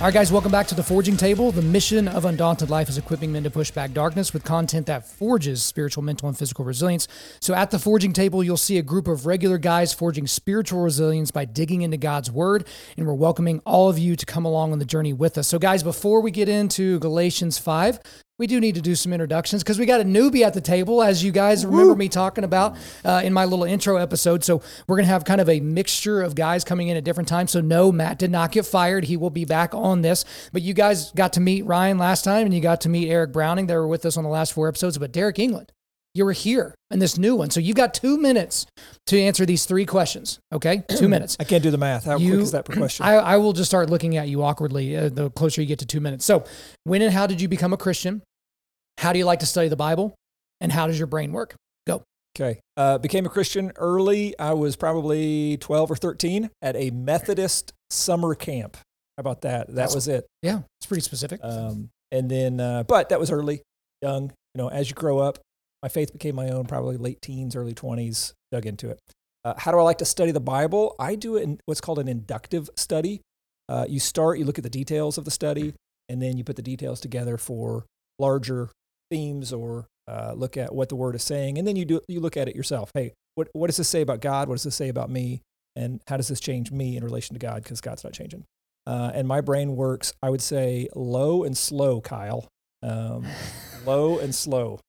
All right, guys, welcome back to the Forging Table. The mission of Undaunted Life is equipping men to push back darkness with content that forges spiritual, mental, and physical resilience. So, at the Forging Table, you'll see a group of regular guys forging spiritual resilience by digging into God's Word. And we're welcoming all of you to come along on the journey with us. So, guys, before we get into Galatians 5, we do need to do some introductions because we got a newbie at the table, as you guys remember me talking about uh, in my little intro episode. So we're going to have kind of a mixture of guys coming in at different times. So no, Matt did not get fired. He will be back on this. But you guys got to meet Ryan last time and you got to meet Eric Browning. They were with us on the last four episodes. But Derek England, you were here in this new one. So you've got two minutes to answer these three questions. Okay, two minutes. I can't do the math. How You- quick is that per question? I, I will just start looking at you awkwardly uh, the closer you get to two minutes. So, when and how did you become a Christian? How do you like to study the Bible? And how does your brain work? Go. okay. Uh, became a Christian early. I was probably 12 or 13 at a Methodist summer camp. How about that? That That's- was it. Yeah, it's pretty specific. Um, and then, uh, but that was early, young. You know, as you grow up, my faith became my own, probably late teens, early 20s, dug into it. Uh, how do I like to study the Bible? I do it in what's called an inductive study. Uh, you start, you look at the details of the study, and then you put the details together for larger themes or uh, look at what the word is saying. And then you do, you look at it yourself. Hey, what, what does this say about God? What does this say about me? And how does this change me in relation to God? Because God's not changing. Uh, and my brain works, I would say, low and slow, Kyle. Um, low and slow.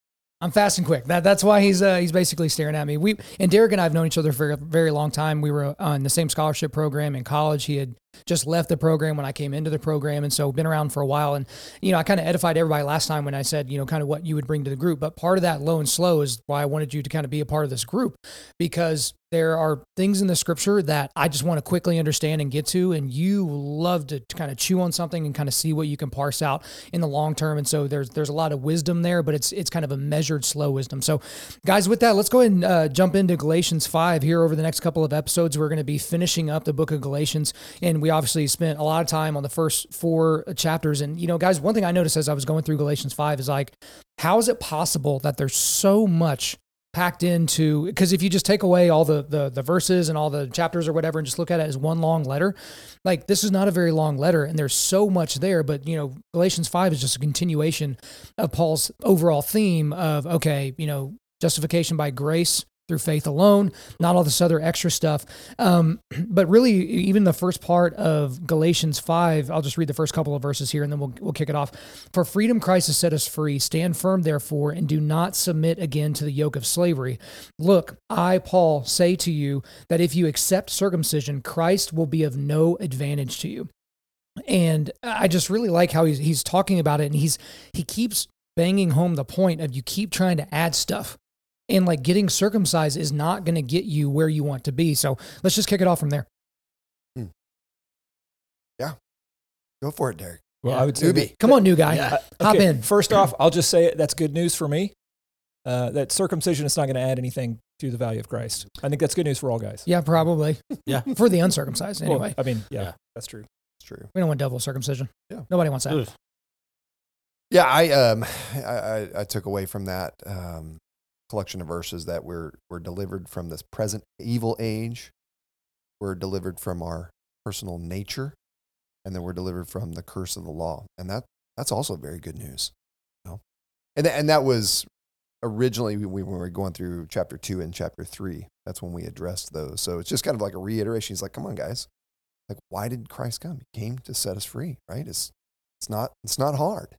I'm fast and quick. That, that's why he's uh, he's basically staring at me. We and Derek and I have known each other for a very long time. We were on the same scholarship program in college. He had just left the program when I came into the program, and so been around for a while. And you know, I kind of edified everybody last time when I said you know kind of what you would bring to the group. But part of that low and slow is why I wanted you to kind of be a part of this group because there are things in the scripture that I just want to quickly understand and get to, and you love to kind of chew on something and kind of see what you can parse out in the long term. And so there's there's a lot of wisdom there, but it's it's kind of a measured, slow wisdom. So, guys, with that, let's go ahead and uh, jump into Galatians five here over the next couple of episodes. We're going to be finishing up the book of Galatians, and we obviously spent a lot of time on the first four chapters. And you know, guys, one thing I noticed as I was going through Galatians five is like, how is it possible that there's so much packed into because if you just take away all the, the the verses and all the chapters or whatever and just look at it as one long letter like this is not a very long letter and there's so much there but you know galatians 5 is just a continuation of paul's overall theme of okay you know justification by grace through faith alone not all this other extra stuff. Um, but really even the first part of galatians 5 i'll just read the first couple of verses here and then we'll, we'll kick it off. For freedom christ has set us free. Stand firm therefore and do not submit again to the yoke of slavery. Look i paul say to you that if you accept circumcision christ will be of no advantage to you. And i just really like how he's, he's talking about it and he's he keeps banging home the point of you keep trying to add stuff and like getting circumcised is not going to get you where you want to be so let's just kick it off from there Yeah. Go for it, Derek. Well, I would say Newbie. come on new guy Yeah. hop Okay, in First off, I'll just say it, that's good news for me. Uh, that circumcision is not going to add anything to the value of Christ. I think that's good news for all guys. yeah probably Yeah. for the uncircumcised Well, anyway I mean, yeah, Yeah. that's true. It's true. we don't want double circumcision Yeah. nobody wants that Ugh. Yeah, I um, I, I, I took away from that um, collection of verses that we're we're delivered from this present evil age. We're delivered from our personal nature, and then we're delivered from the curse of the law, and that that's also very good news. You know? And th- and that was originally when we were going through chapter two and chapter three. That's when we addressed those. So it's just kind of like a reiteration. He's like, "Come on, guys! Like, why did Christ come? He came to set us free, right? It's it's not it's not hard."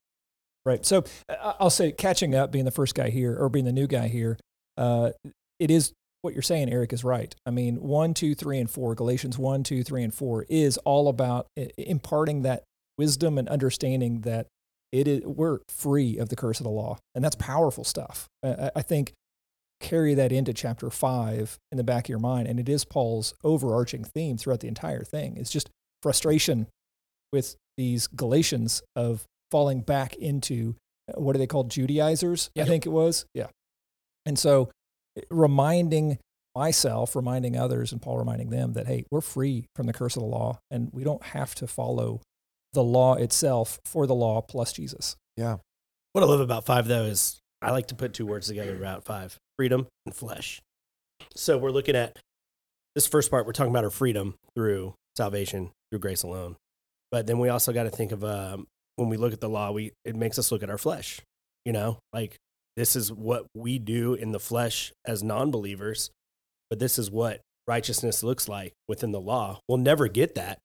Right. So uh, I'll say catching up, being the first guy here or being the new guy here, uh, it is what you're saying, Eric, is right. I mean, one, two, three, and four, Galatians one, two, three, and four is all about imparting that wisdom and understanding that it is we're free of the curse of the law, and that's powerful stuff. I, I think carry that into chapter five in the back of your mind, and it is Paul's overarching theme throughout the entire thing. It's just frustration with these Galatians of falling back into uh, what are they called Judaizers? I think it was. Yeah. And so eh, reminding myself, reminding others, and Paul reminding them that, hey, we're free from the curse of the law and we don't have to follow the law itself for the law plus Jesus. Yeah. What I love about five, though, is I like to put two words together about five freedom and flesh. So we're looking at this first part, we're talking about our freedom through salvation, through grace alone. But then we also got to think of um, when we look at the law, we it makes us look at our flesh. You know, like this is what we do in the flesh as non-believers, but this is what righteousness looks like within the law. We'll never get that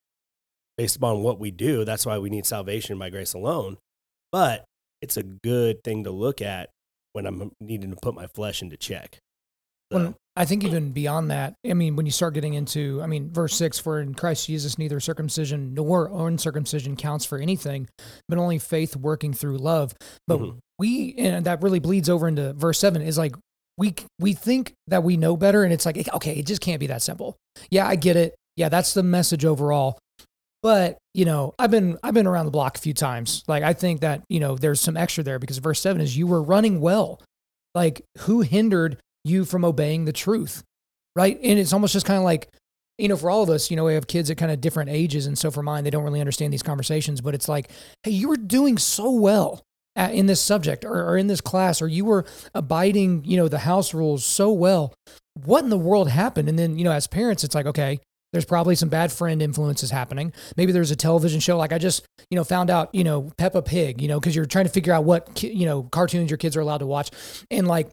based upon what we do. That's why we need salvation by grace alone. But it's a good thing to look at when I'm needing to put my flesh into check. When I think even beyond that, I mean, when you start getting into, I mean, verse six, for in Christ Jesus neither circumcision nor uncircumcision counts for anything, but only faith working through love. But Mhm. we, and that really bleeds over into verse seven, is like we we think that we know better, and it's like okay, it just can't be that simple. Yeah, I get it. Yeah, that's the message overall. But you know, I've been I've been around the block a few times. Like I think that you know there's some extra there because verse seven is you were running well. Like who hindered you from obeying the truth, right? And it's almost just kind of like you know, for all of us, you know, we have kids at kind of different ages, and so for mine, they don't really understand these conversations. But it's like, hey, you were doing so well at, in this subject or, or in this class, or you were abiding, you know, the house rules so well. What in the world happened? And then, you know, as parents, it's like, okay, there's probably some bad friend influences happening. Maybe there's a television show. Like I just, you know, found out, you know, Peppa Pig, you know, because you're trying to figure out what, you know, cartoons your kids are allowed to watch. And like,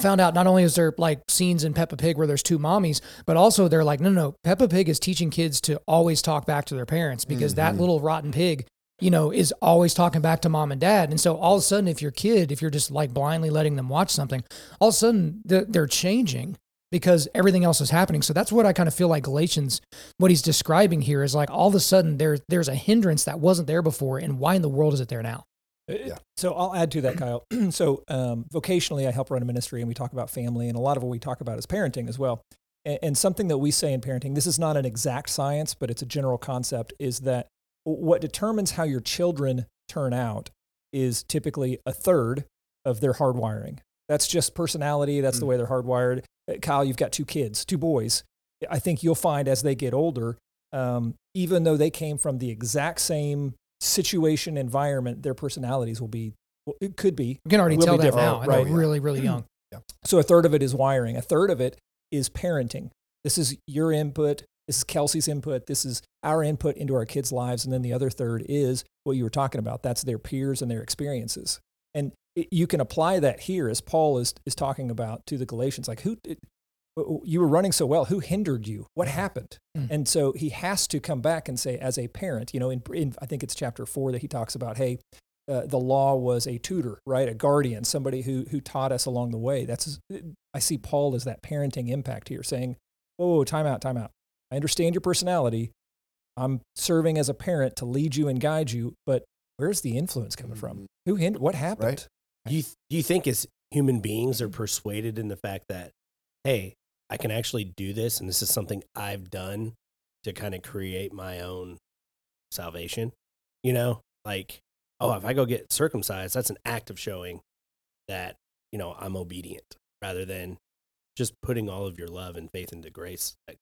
found out not only is there like scenes in Peppa Pig where there's two mommies, but also they're like, no, no, no, Peppa Pig is teaching kids to always talk back to their parents because that Mhm. little rotten pig, you know, is always talking back to mom and dad. And so all of a sudden, if your kid, if you're just like blindly letting them watch something, all of a sudden they're, they're changing because everything else is happening. So that's what I kind of feel like Galatians, what he's describing here is like all of a sudden there, there's a hindrance that wasn't there before. And why in the world is it there now? Yeah. So I'll add to that, Kyle. so um, vocationally, I help run a ministry, and we talk about family, and a lot of what we talk about is parenting as well. And, and something that we say in parenting, this is not an exact science, but it's a general concept, is that what determines how your children turn out is typically a third of their hardwiring. That's just personality. That's the Mm. way they're hardwired. Uh, Kyle, you've got two kids, two boys. I think you'll find as they get older, um, even though they came from the exact same situation, environment, their personalities will be, well, it could be. You can already tell that now. Right. really, really young. Yeah. So a third of it is wiring, a third of it is parenting. This is your input. This is Kelsey's input. This is our input into our kids' lives. And then the other third is what you were talking about. That's their peers and their experiences. And it, you can apply that here as Paul is, is talking about to the Galatians. Like, who did, you were running so well. Who hindered you? What happened? Mm. And so he has to come back and say, as a parent, you know, in, in I think it's chapter four that he talks about, hey, uh, the law was a tutor, right? A guardian, somebody who who taught us along the way. That's I see Paul as that parenting impact here, saying, "Whoa, whoa, time out, time out. I understand your personality. I'm serving as a parent to lead you and guide you, but where's the influence coming from? Who hindered? What happened? Right. do you, do you think as human beings are persuaded in the fact that, hey, I can actually do this and this is something I've done to kind of create my own salvation? You know, like, oh, if I go get circumcised, that's an act of showing that, you know, I'm obedient rather than just putting all of your love and faith into grace that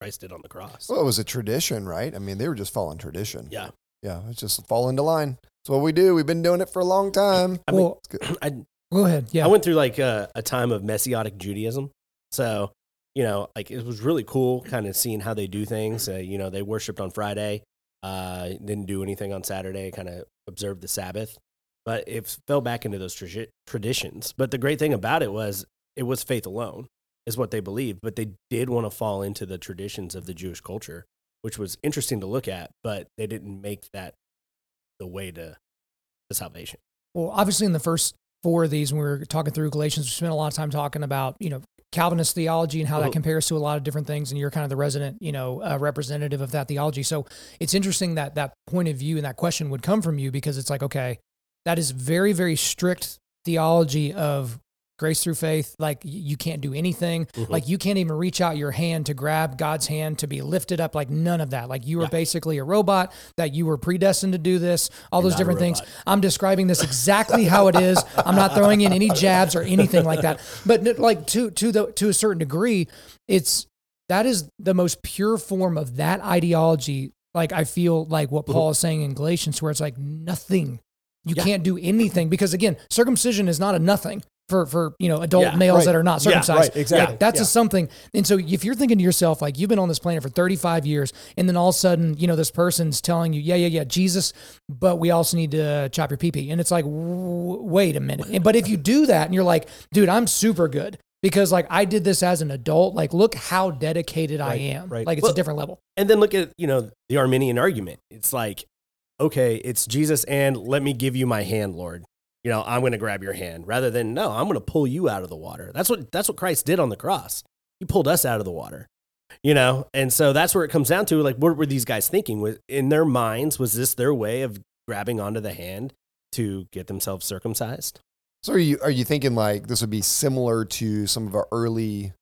Christ did on the cross. Well, it was a tradition, right? I mean, they were just following tradition. Yeah. Yeah. It's just fall into line. That's what we do. We've been doing it for a long time. I mean, well, I, go ahead. Yeah. I went through like a, a time of messianic Judaism. So, you know, like it was really cool kind of seeing how they do things. Uh, you know, they worshiped on Friday, uh, didn't do anything on Saturday, kind of observed the Sabbath. But it fell back into those tradi- traditions. But the great thing about it was it was faith alone, is what they believed. But they did want to fall into the traditions of the Jewish culture, which was interesting to look at. But they didn't make that the way to, to salvation. Well, obviously, in the first four of these, when we were talking through Galatians, we spent a lot of time talking about, you know, Calvinist theology and how that compares to a lot of different things. And you're kind of the resident, you know, uh, representative of that theology. So it's interesting that that point of view and that question would come from you because it's like, okay, that is very, very strict theology of grace through faith. Like you can't do anything. Mhm. Like you can't even reach out your hand to grab God's hand to be lifted up. Like none of that. Like you were Yeah. basically a robot that you were predestined to do this. All You're those different things. I'm describing this exactly how it is. I'm not throwing in any jabs or anything like that. But like to to the to a certain degree, it's that is the most pure form of that ideology. Like I feel like what Paul is saying in Galatians, where it's like nothing. You Yeah. can't do anything because again, circumcision is not a nothing for for you know adult Yeah, males right. that are not Yeah, circumcised. right, exactly. Yeah, that's Yeah. something. And so if you're thinking to yourself like you've been on this planet for 35 years, and then all of a sudden you know this person's telling you, yeah, yeah, yeah, Jesus, but we also need to chop your pee pee, and it's like, wait a minute. But if you do that, and you're like, dude, I'm super good. Because like I did this as an adult, like look how dedicated I am. right. Like it's Well, a different level. And then look at, you know, the Arminian argument. It's like, okay, it's Jesus and let me give you my hand, Lord. You know, I'm going to grab your hand rather than no, I'm going to pull you out of the water. That's what that's what Christ did on the cross. He pulled us out of the water. You know, and so that's where it comes down to like what were these guys thinking? Was in their minds was this their way of grabbing onto the hand to get themselves circumcised? So are you are you thinking like this would be similar to some of our early,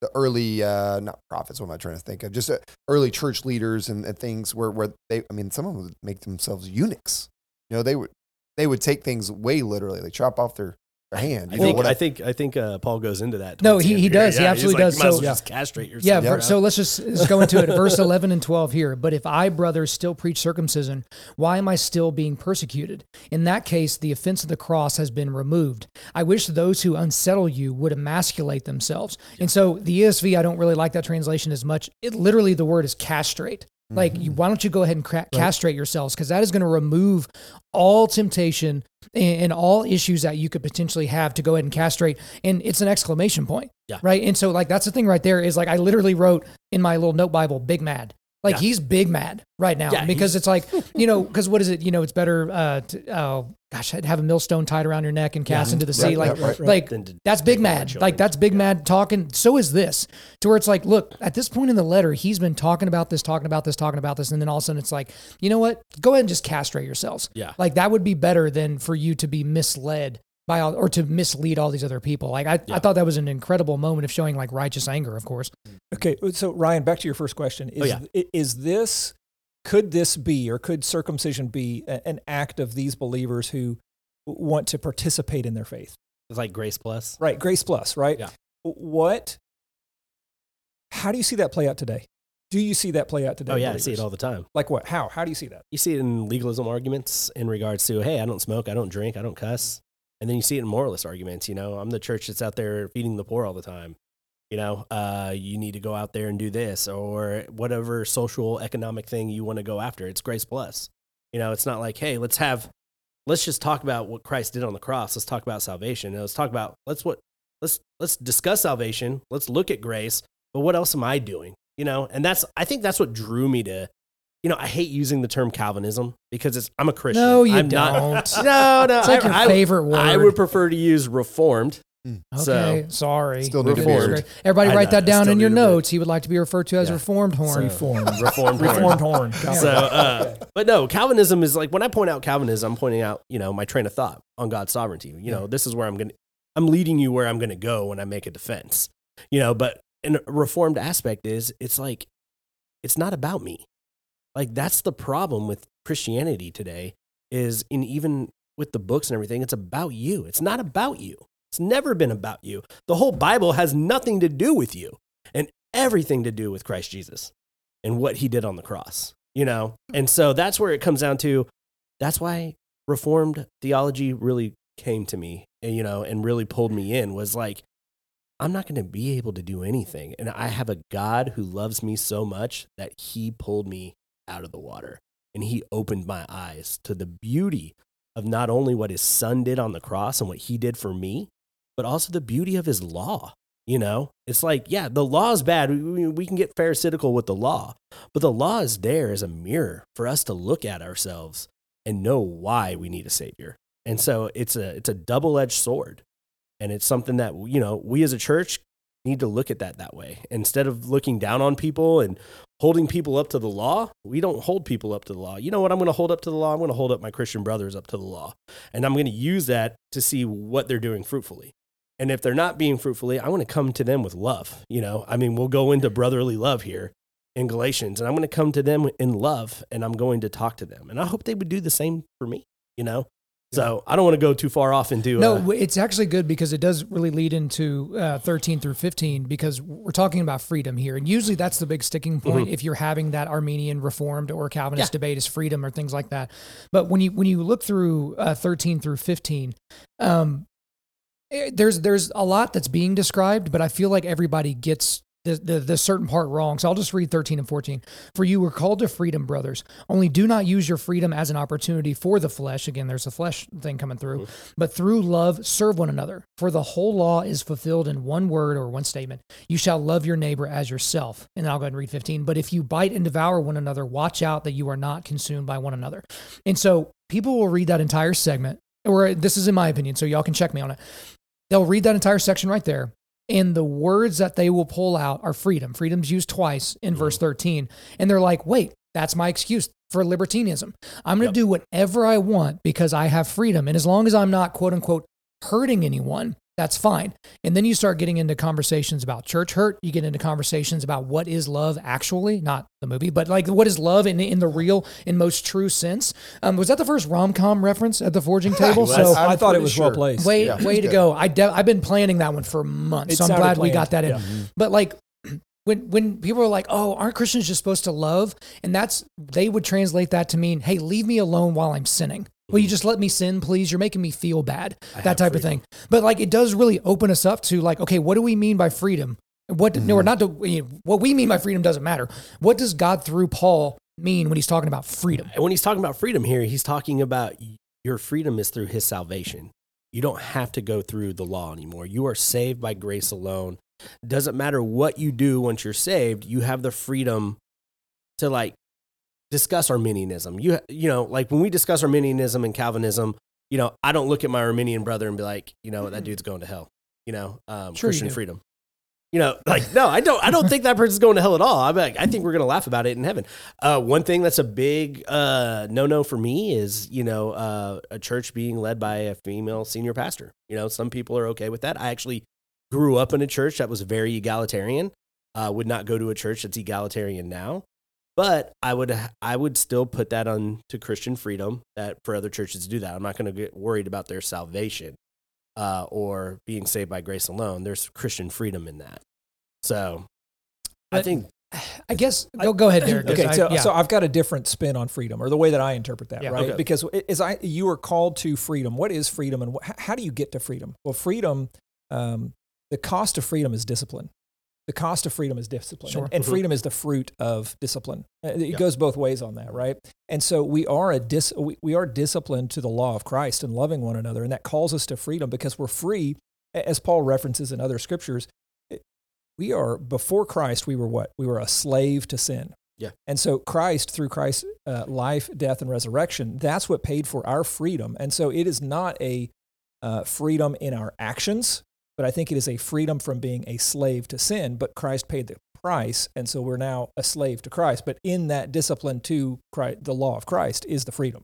the early uh, not prophets? What am I trying to think of? Just uh, early church leaders and, and things where where they I mean some of them would make themselves eunuchs. You know they would they would take things way literally. They chop off their, their hand. I know, think what I think I think uh, Paul goes into that. No, he- he here. does. He Yeah, he's absolutely like, does. You might as So- well just castrate yourself. Yeah, Yeah. ver- so let's just, let's go into it. Verse 11 and 12 here. But if I, brothers, still preach circumcision, why am I still being persecuted? In that case, the offense of the cross has been removed. I wish those who unsettle you would emasculate themselves. And so the ESV, I don't really like that translation as much. It literally, the word is castrate. Like, you, why don't you go ahead and cra- castrate yourselves? Because that is going to remove all temptation and, and all issues that you could potentially have to go ahead and castrate. And it's an exclamation point. Yeah. Right. And so, like, that's the thing right there is like, I literally wrote in my little note Bible, big mad. Like, Yeah. he's big mad right now Yeah, because it's like, you know, because what is it? You know, it's better, uh, to, oh, gosh, I'd have a millstone tied around your neck and cast into the sea. Right, like, right, right, right. like, to that's big mad. children. Like that's big mad talking. So is this to where it's like, look, at this point in the letter, he's been talking about this, talking about this, talking about this, and then all of a sudden it's like, you know what? Go ahead and just castrate yourselves. Yeah. Like that would be better than for you to be misled by all, or to mislead all these other people. Like I, Yeah. I thought that was an incredible moment of showing like righteous anger, of course. Okay, so Ryan, back to your first question: oh, Is Oh, yeah. is this could this be or could circumcision be a- an act of these believers who want to participate in their faith? It's like Grace Plus. Right, grace plus, right? Yeah. What? How do you see that play out today? Do you see that play out today? Oh yeah, I see it all the time. Like what? How? How do you see that? You see it in legalism arguments in regards to, hey, I don't smoke, I don't drink, I don't cuss. And then you see it in moralist arguments, you know, I'm the church that's out there feeding the poor all the time. You know, uh, you need to go out there and do this or whatever social economic thing you want to go after. It's grace plus. You know, it's not like, hey, let's have, let's just talk about what Christ did on the cross. Let's talk about salvation. Let's talk about, let's what, let's, let's discuss salvation. Let's look at grace. But what else am I doing? You know, and that's, I think that's what drew me to, you know, I hate using the term Calvinism because it's, I'm a Christian. No, you I'm don't. Not, no, no. It's like I, your I- favorite word. I would prefer to use reformed. Okay, So, sorry. Still need to be Reformed. Everybody write know, that down in your need a bit. notes. He would like to be referred to as Yeah. reformed horn. Reformed, reformed. horn. reformed horn. So, uh, but no, Calvinism is like when I point out Calvinism, I'm pointing out, you know, my train of thought on God's sovereignty. You know, this is where I'm going to, I'm leading you where I'm going to go when I make a defense, you know, but in a reformed aspect is it's like, it's not about me. Like that's the problem with Christianity today is in even with the books and everything, it's about you. It's not about you. It's never been about you. The whole Bible has nothing to do with you and everything to do with Christ Jesus and what he did on the cross, you know? And so that's where it comes down to that's why reformed theology really came to me, and, you know, and really pulled me in was like I'm not going to be able to do anything and I have a God who loves me so much that he pulled me out of the water and he opened my eyes to the beauty of not only what his son did on the cross and what he did for me, but also the beauty of his law. You know, it's like, yeah, the law is bad. We, we- can get pharisaical with the law, but the law is there as a mirror for us to look at ourselves and know why we need a savior. And so it's a it's a double edged sword, and it's something that you know we as a church need to look at that that way instead of looking down on people and holding people up to the law. We don't hold people up to the law. You know what? I'm going to hold up to the law. I'm going to hold up my Christian brothers up to the law, and I'm going to use that to see what they're doing fruitfully. And if they're not being fruitfully, I want to come to them with love. You know, I mean, we'll go into brotherly love here in Galatians, and I'm going to come to them in love and I'm going to talk to them. And I hope they would do the same for me, you know? So I don't want to go too far off into No, uh, it's actually good because it does really lead into uh, 13 through 15 because we're talking about freedom here. And usually that's the big sticking point if you're having that Arminian Reformed or Calvinist Yeah. debate is freedom or things like that. But when you when you look through uh, 13 through 15, um, eh, there's there's a lot that's being described, but I feel like everybody gets the, the, certain part wrong. So I'll just read 13 and 14. For you were called to freedom, brothers. Only do not use your freedom as an opportunity for the flesh. Again, there's a flesh thing coming through. Mm-hmm. But through love, serve one another. For the whole law is fulfilled in one word or one statement. You shall love your neighbor as yourself. And I'll go ahead and read 15. But if you bite and devour one another, watch out that you are not consumed by one another. And so people will read that entire segment, or this is in my opinion, so y'all can check me on it. They'll read that entire section right there. And the words that they will pull out are freedom. Freedom's used twice in mm-hmm. verse 13. And they're like, wait, that's my excuse for libertinism. I'm going to do whatever I want because I have freedom. And as long as I'm not, quote unquote, hurting anyone, that's fine. And then you start getting into conversations about church hurt. You get into conversations about what is love actually, not the movie, but like what is love in, in the real, in most true sense. Um, was that the first rom com reference at the forging table? so I I'm thought it pretty was well sure. placed. Way, Yeah, way to good. go! I de- I've been planning that one for months, It so I'm sounded glad we got that in. Yeah. But like, when when people are like, "Oh, aren't Christians just supposed to love?" and that's they would translate that to mean, "Hey, leave me alone while I'm sinning." Will you just let me sin, please? You're making me feel bad. have that type of thing. But like, it does really open us up to like, okay, what do we mean by freedom? What no, or not to you know, what we mean by freedom doesn't matter. What does God through Paul mean when he's talking about freedom? And when he's talking about freedom here, he's talking about your freedom is through his salvation. You don't have to go through the law anymore. You are saved by grace alone. Doesn't matter what you do once you're saved, you have the freedom to like discuss Arminianism. You you know, like when we discuss Arminianism and Calvinism, you know, I don't look at my Arminian brother and be like, you know, that dude's going to hell. You know, um, Sure Christian do. freedom. You know, like no, I don't. I don't think that person's going to hell at all. I'm like, I think we're going to laugh about it in heaven. Uh, one thing that's a big uh, no-no for me is you know uh, a church being led by a female senior pastor. You know, some people are okay with that. I actually grew up in a church that was very egalitarian. Uh, would not go to a church that's egalitarian now, but I would I would still put that on to Christian freedom that for other churches to do that. I'm not going to get worried about their salvation uh, or being saved by grace alone. There's Christian freedom in that. So I think I guess go go ahead, Derek. 'cause Okay, I- so, yeah. so I've got a different spin on freedom, or the way that I interpret that, Yeah. right? Okay. Because as I, you are called to freedom. What is freedom, and wh- how do you get to freedom? Well, freedom, um, the cost of freedom is discipline. The cost of freedom is discipline, Sure. and, and Mhm. freedom is the fruit of discipline. Uh, It Yeah. goes both ways on that, right? And so we are a dis, we, we are disciplined to the law of Christ and loving one another, and that calls us to freedom because we're free, as Paul references in other scriptures. We are before Christ. We were what? We were a slave to sin. yeah And so Christ, through Christ's uh, life, death, and resurrection, that's what paid for our freedom. And so it is not a uh, freedom in our actions, but I think it is a freedom from being a slave to sin. But Christ paid the price, and so we're now a slave to Christ. But in that discipline to Christ, the law of Christ is the freedom.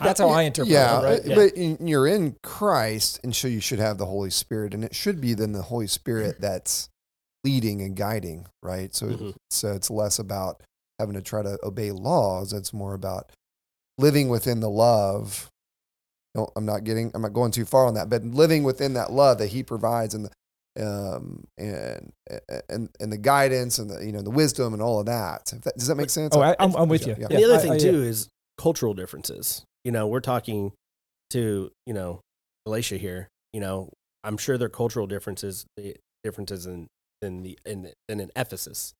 That's how I interpret yeah, it, right? uh, but in, you're in Christ, and so you should have the Holy Spirit, and it should be then the Holy Spirit that's leading and guiding, right? So, Mhm. so it's less about having to try to obey laws; it's more about living within the love. No, I'm not getting, I'm not going too far on that, but living within that love that He provides, and the um and and and the guidance and the you know the wisdom and all of that. That does that make sense? Oh, I, I'm, I'm with you. Yeah. And the other I- thing I- too is cultural differences. You know, we're talking to you know Galatia here. You know, I'm sure there are cultural differences, the differences in in the in than in Ephesus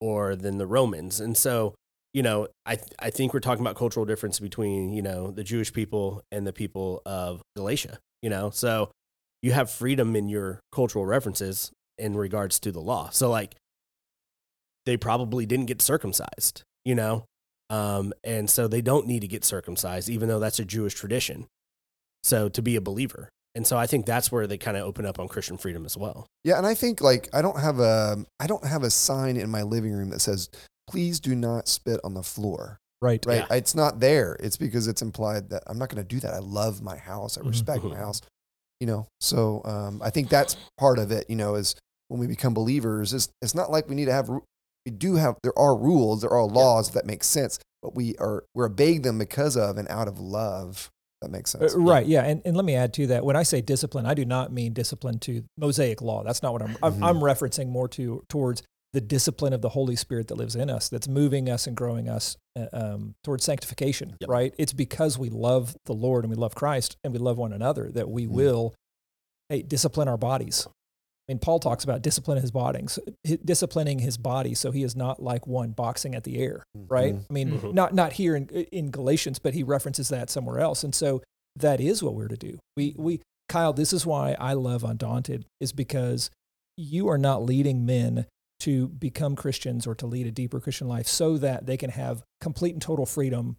or than the Romans, and so you know, I I think we're talking about cultural difference between you know the Jewish people and the people of Galatia. You know, so you have freedom in your cultural references in regards to the law. So like they probably didn't get circumcised, you know? Um, and so they don't need to get circumcised, even though that's a Jewish tradition. So to be a believer. And so I think that's where they kind of open up on Christian freedom as well. Yeah, and I think like I don't have a I don't have a sign in my living room that says please do not spit on the floor. Right. Right? Yeah. It's not there. It's because it's implied that I'm not going to do that. I love my house. I respect my Mhm. house. you know. So um, I think that's part of it. You know, is when we become believers, it's, it's not like we need to have. We do have. There are rules. There are laws that make sense, but we are we're obeying them because of and out of love. That makes sense. Uh, right. Yeah. And, and let me add to that. When I say discipline, I do not mean discipline to Mosaic law. That's not what I'm, I'm, Mhm. I'm referencing more to towards the discipline of the Holy Spirit that lives in us, that's moving us and growing us uh, um, towards sanctification, Yep. right? It's because we love the Lord and we love Christ and we love one another that we Mhm. will hey, discipline our bodies. I mean, Paul talks about discipline his body, disciplining his body so he is not like one boxing at the air, right? Mhm. I mean, Mhm. not not here in in Galatians, but he references that somewhere else, and so that is what we're to do. We we Kyle, this is why I love Undaunted, is because you are not leading men to become Christians or to lead a deeper Christian life so that they can have complete and total freedom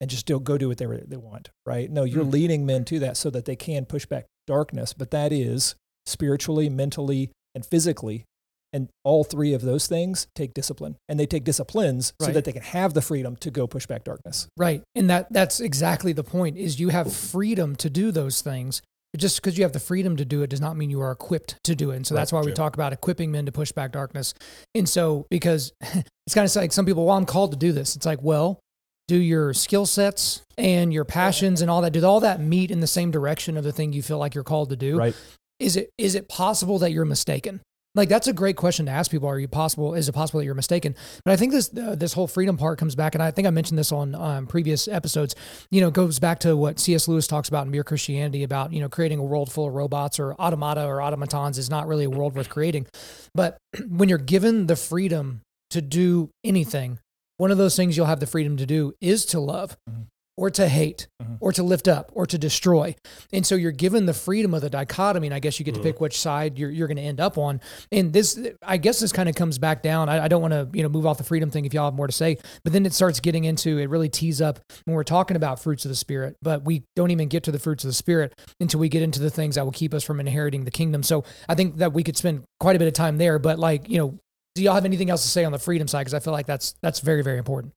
and just still go do what they, they want, right? No, you're Mm. leading men to that so that they can push back darkness, but that is spiritually, mentally, and physically. And all three of those things take discipline, and they take disciplines so that they can have the freedom to go push back darkness. Right. And that that's exactly the point is you have freedom to do those things. Just because you have the freedom to do it does not mean you are equipped to do it. And so that's why we talk about equipping men to push back darkness. And so because it's kind of like some people, well, I'm called to do this. It's like, well, do your skill sets and your passions and all that, do all that meet in the same direction of the thing you feel like you're called to do? Right. Is it is it possible that you're mistaken? Like that's a great question to ask people. Are you possible? Is it possible that you're mistaken? But I think this uh, this whole freedom part comes back, and I think I mentioned this on um, previous episodes. You know, goes back to what C.S. Lewis talks about in Mere Christianity about you know creating a world full of robots or automata or automatons is not really a world worth creating. But when you're given the freedom to do anything, one of those things you'll have the freedom to do is to love. Mhm. Or to hate, Mhm. or to lift up, or to destroy. And so you're given the freedom of the dichotomy, and I guess you get to Mhm. pick which side you're, you're going to end up on. And this, I guess, this kind of comes back down. I, I don't want to, you know, move off the freedom thing if y'all have more to say, but then it starts getting into it. Really tees up when we're talking about fruits of the spirit, but we don't even get to the fruits of the spirit until we get into the things that will keep us from inheriting the kingdom. So I think that we could spend quite a bit of time there. But like, you know, do y'all have anything else to say on the freedom side? Because I feel like that's that's very very important.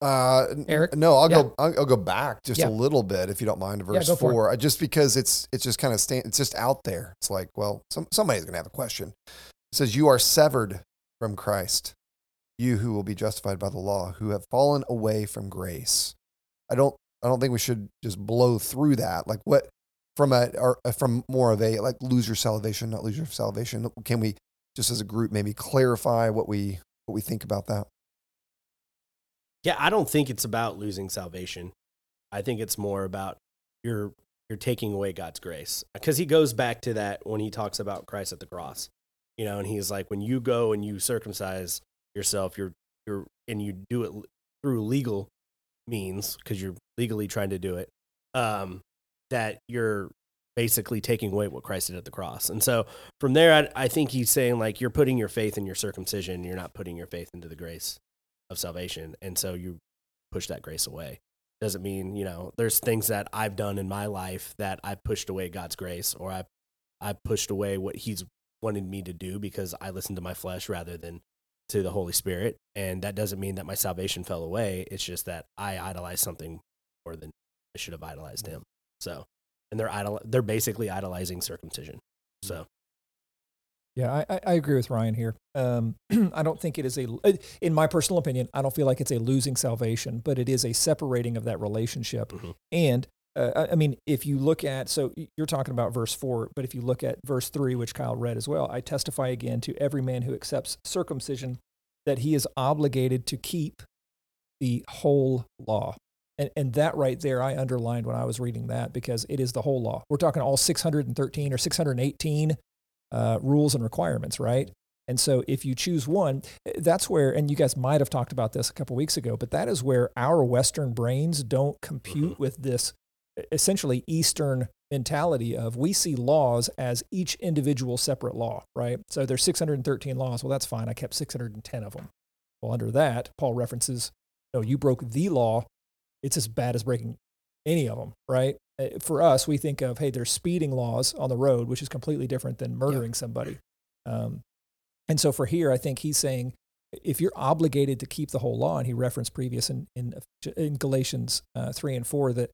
Uh, Eric? No, I'll Yeah. go. I'll, I'll go back just Yeah. a little bit if you don't mind. To Yeah, verse it. four, Uh, just because it's it's just kind of stand. It's just out there. It's like, well, some somebody's gonna have a question. It says, "You are severed from Christ, you who will be justified by the law, who have fallen away from grace." I don't. I don't think we should just blow through that. Like what from a or uh, from more of a like lose your salvation, not lose your salvation. Can we just as a group maybe clarify what we what we think about that? Yeah, I don't think it's about losing salvation. I think it's more about you're you're taking away God's grace. Because he goes back to that when he talks about Christ at the cross. You know, and he's like when you go and you circumcise yourself, you're you're and you do it through legal means because you're legally trying to do it. Um that you're basically taking away what Christ did at the cross. And so from there I, I think he's saying like you're putting your faith in your circumcision, you're not putting your faith into the grace of salvation. And so you push that grace away. Doesn't mean, you know, there's things that I've done in my life that I pushed away God's grace or I I pushed away what he's wanted me to do because I listened to my flesh rather than to the Holy Spirit. And that doesn't mean that my salvation fell away. It's just that I idolized something more than I should have idolized mm-hmm. him. So and they're idol they're basically idolizing circumcision. So Yeah, I, I- agree with Ryan here. Um, I don't think it is a, in my personal opinion, I don't feel like it's a losing salvation, but it is a separating of that relationship. Mhm. And uh, I- I mean, if you look at, so you're talking about verse four, but if you look at verse three, which Kyle read as well, I testify again to every man who accepts circumcision that he is obligated to keep the whole law. And, and that right there, I underlined when I was reading that because it is the whole law. We're talking all 613 or 618 uh, rules and requirements, right? And so if you choose one, that's where, and you guys might have talked about this a couple weeks ago, but that is where our Western brains don't compute with this essentially Eastern mentality of we see laws as each individual separate law, right? So there's 613 laws. Well, that's fine. I kept 610 of them. Well, under that, Paul references, no, you broke the law. It's as bad as breaking any of them, right? Uh, For us, we think of, hey, there's speeding laws on the road, which is completely different than murdering somebody. Um, and so for here, I think he's saying, if you're obligated to keep the whole law, and he referenced previous in, in, in Galatians uh, 3 and 4 that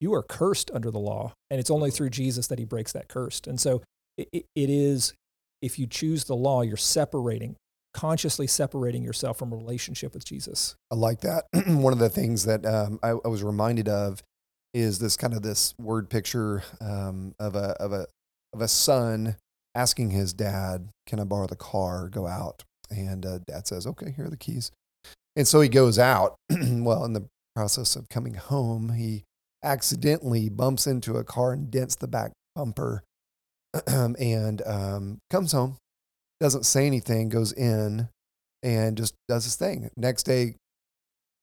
you are cursed under the law, and it's only through Jesus that he breaks that curse. And so it, it is, if you choose the law, you're separating, consciously separating yourself from a relationship with Jesus. I like that. One of the things that um, I, I was reminded of is this kind of this word picture um, of a of a of a son asking his dad, "Can I borrow the car? Go out." And uh, dad says, "Okay, here are the keys." And so he goes out. well, in the process of coming home, he accidentally bumps into a car and dents the back bumper, and um, comes home, doesn't say anything, goes in, and just does his thing. Next day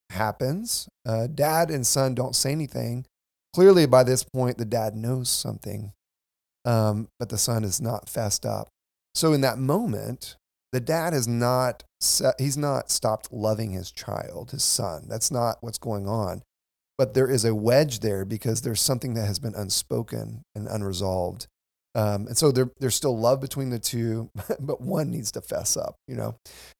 happens. Uh, dad and son don't say anything. Clearly, by this point, the dad knows something, um, but the son is not fessed up. So, in that moment, the dad is not he's not stopped loving his child, his son. That's not what's going on. But there is a wedge there because there's something that has been unspoken and unresolved. Um, and so there, there's still love between the two, but one needs to fess up, you know,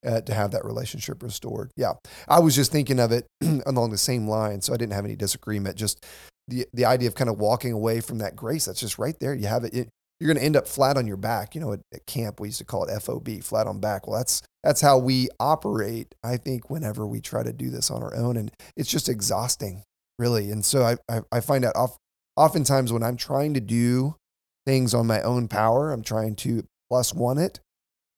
uh, to have that relationship restored. Yeah. I was just thinking of it along the same line. So I didn't have any disagreement. Just the, the idea of kind of walking away from that grace that's just right there. You have it, it you're going to end up flat on your back. You know, at, at, camp, we used to call it FOB, flat on back. Well, that's, that's how we operate, I think, whenever we try to do this on our own. And it's just exhausting, really. And so I, I, I find out oftentimes when I'm trying to do things on my own power, I'm trying to plus one it,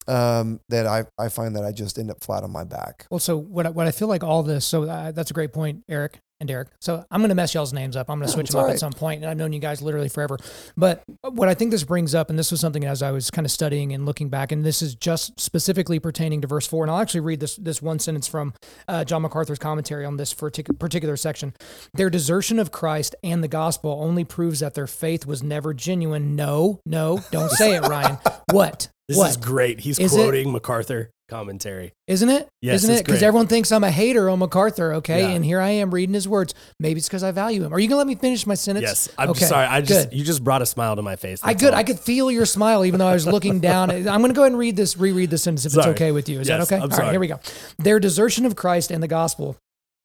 um, that I, I find that I just end up flat on my back. Well, so what, I- what I feel like all this, so uh, that's a great point, Eric and Derek. So I'm going to mess y'all's names up. I'm going to switch them up all at right. some point, and I've known you guys literally forever. But what I think this brings up, and this was something as I was kind of studying and looking back, and this is just specifically pertaining to verse four. And I'll actually read this this one sentence from uh, John MacArthur's commentary on this partic- particular section. Their desertion of Christ and the gospel only proves that their faith was never genuine. No, no, don't say it, Ryan. What? This what? is great. He's Is it- quoting MacArthur commentary. Isn't it? Yes, Isn't it? Because everyone thinks I'm a hater on MacArthur, okay? Yeah. And here I am reading his words. Maybe it's because I value him. Are you gonna let me finish my sentence? Yes, I'm Okay, sorry. I just good. you just brought a smile to my face. I That's could all. I could feel your smile even though I was looking down. I'm going to go ahead and read this, reread the sentence if Sorry. it's okay with you. Is Yes, that okay? I'm All right, sorry. here we go. Their desertion of Christ and the gospel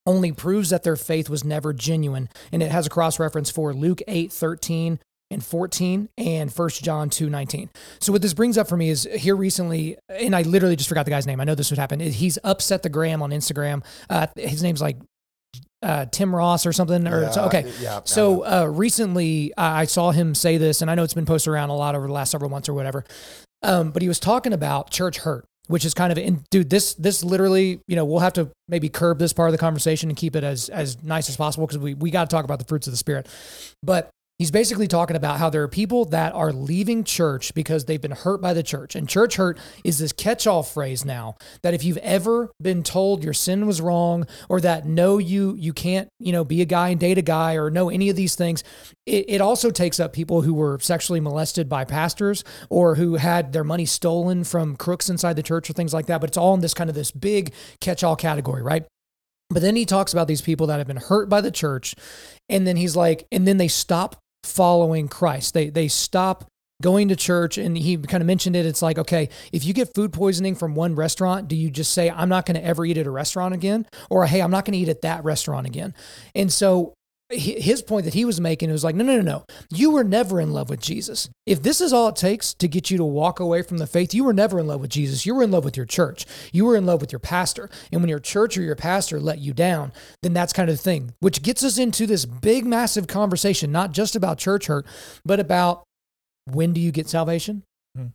only proves that their faith was never genuine, and it has a cross reference for Luke 8, 13 and 14 and 1 John 2, 19. So what this brings up for me is here recently, and I literally just forgot the guy's name. I know this would happen. He's upset the gram on Instagram. Uh, his name's like uh, Tim Ross or something. Or Yeah, okay. yeah, So uh, recently, I saw him say this, and I know it's been posted around a lot over the last several months or whatever. Um, but he was talking about church hurt, which is kind of, in, dude. This this literally, you know, we'll have to maybe curb this part of the conversation and keep it as as nice as possible because we we got to talk about the fruits of the spirit. But He's basically talking about how there are people that are leaving church because they've been hurt by the church. And church hurt is this catch all phrase now that if you've ever been told your sin was wrong or that no, you, you can't, you know, be a guy and date a guy or know any of these things, it, it also takes up people who were sexually molested by pastors or who had their money stolen from crooks inside the church or things like that. But it's all in this kind of this big catch all category, right? But then he talks about these people that have been hurt by the church. And then he's like, and then they stop following Christ. They they stop going to church and he kind of mentioned it it's like okay if you get food poisoning from one restaurant do you just say i'm not going to ever eat at a restaurant again or hey i'm not going to eat at that restaurant again and so his point that he was making was like no no no no. You were never in love with jesus. If this is all it takes to get you to walk away from the faith you were never in love with jesus. You were in love with your church. You were in love with your pastor. And when your church or your pastor let you down then that's kind of the thing which gets us into this big massive conversation not just about church hurt but about when do you get salvation? Hmm.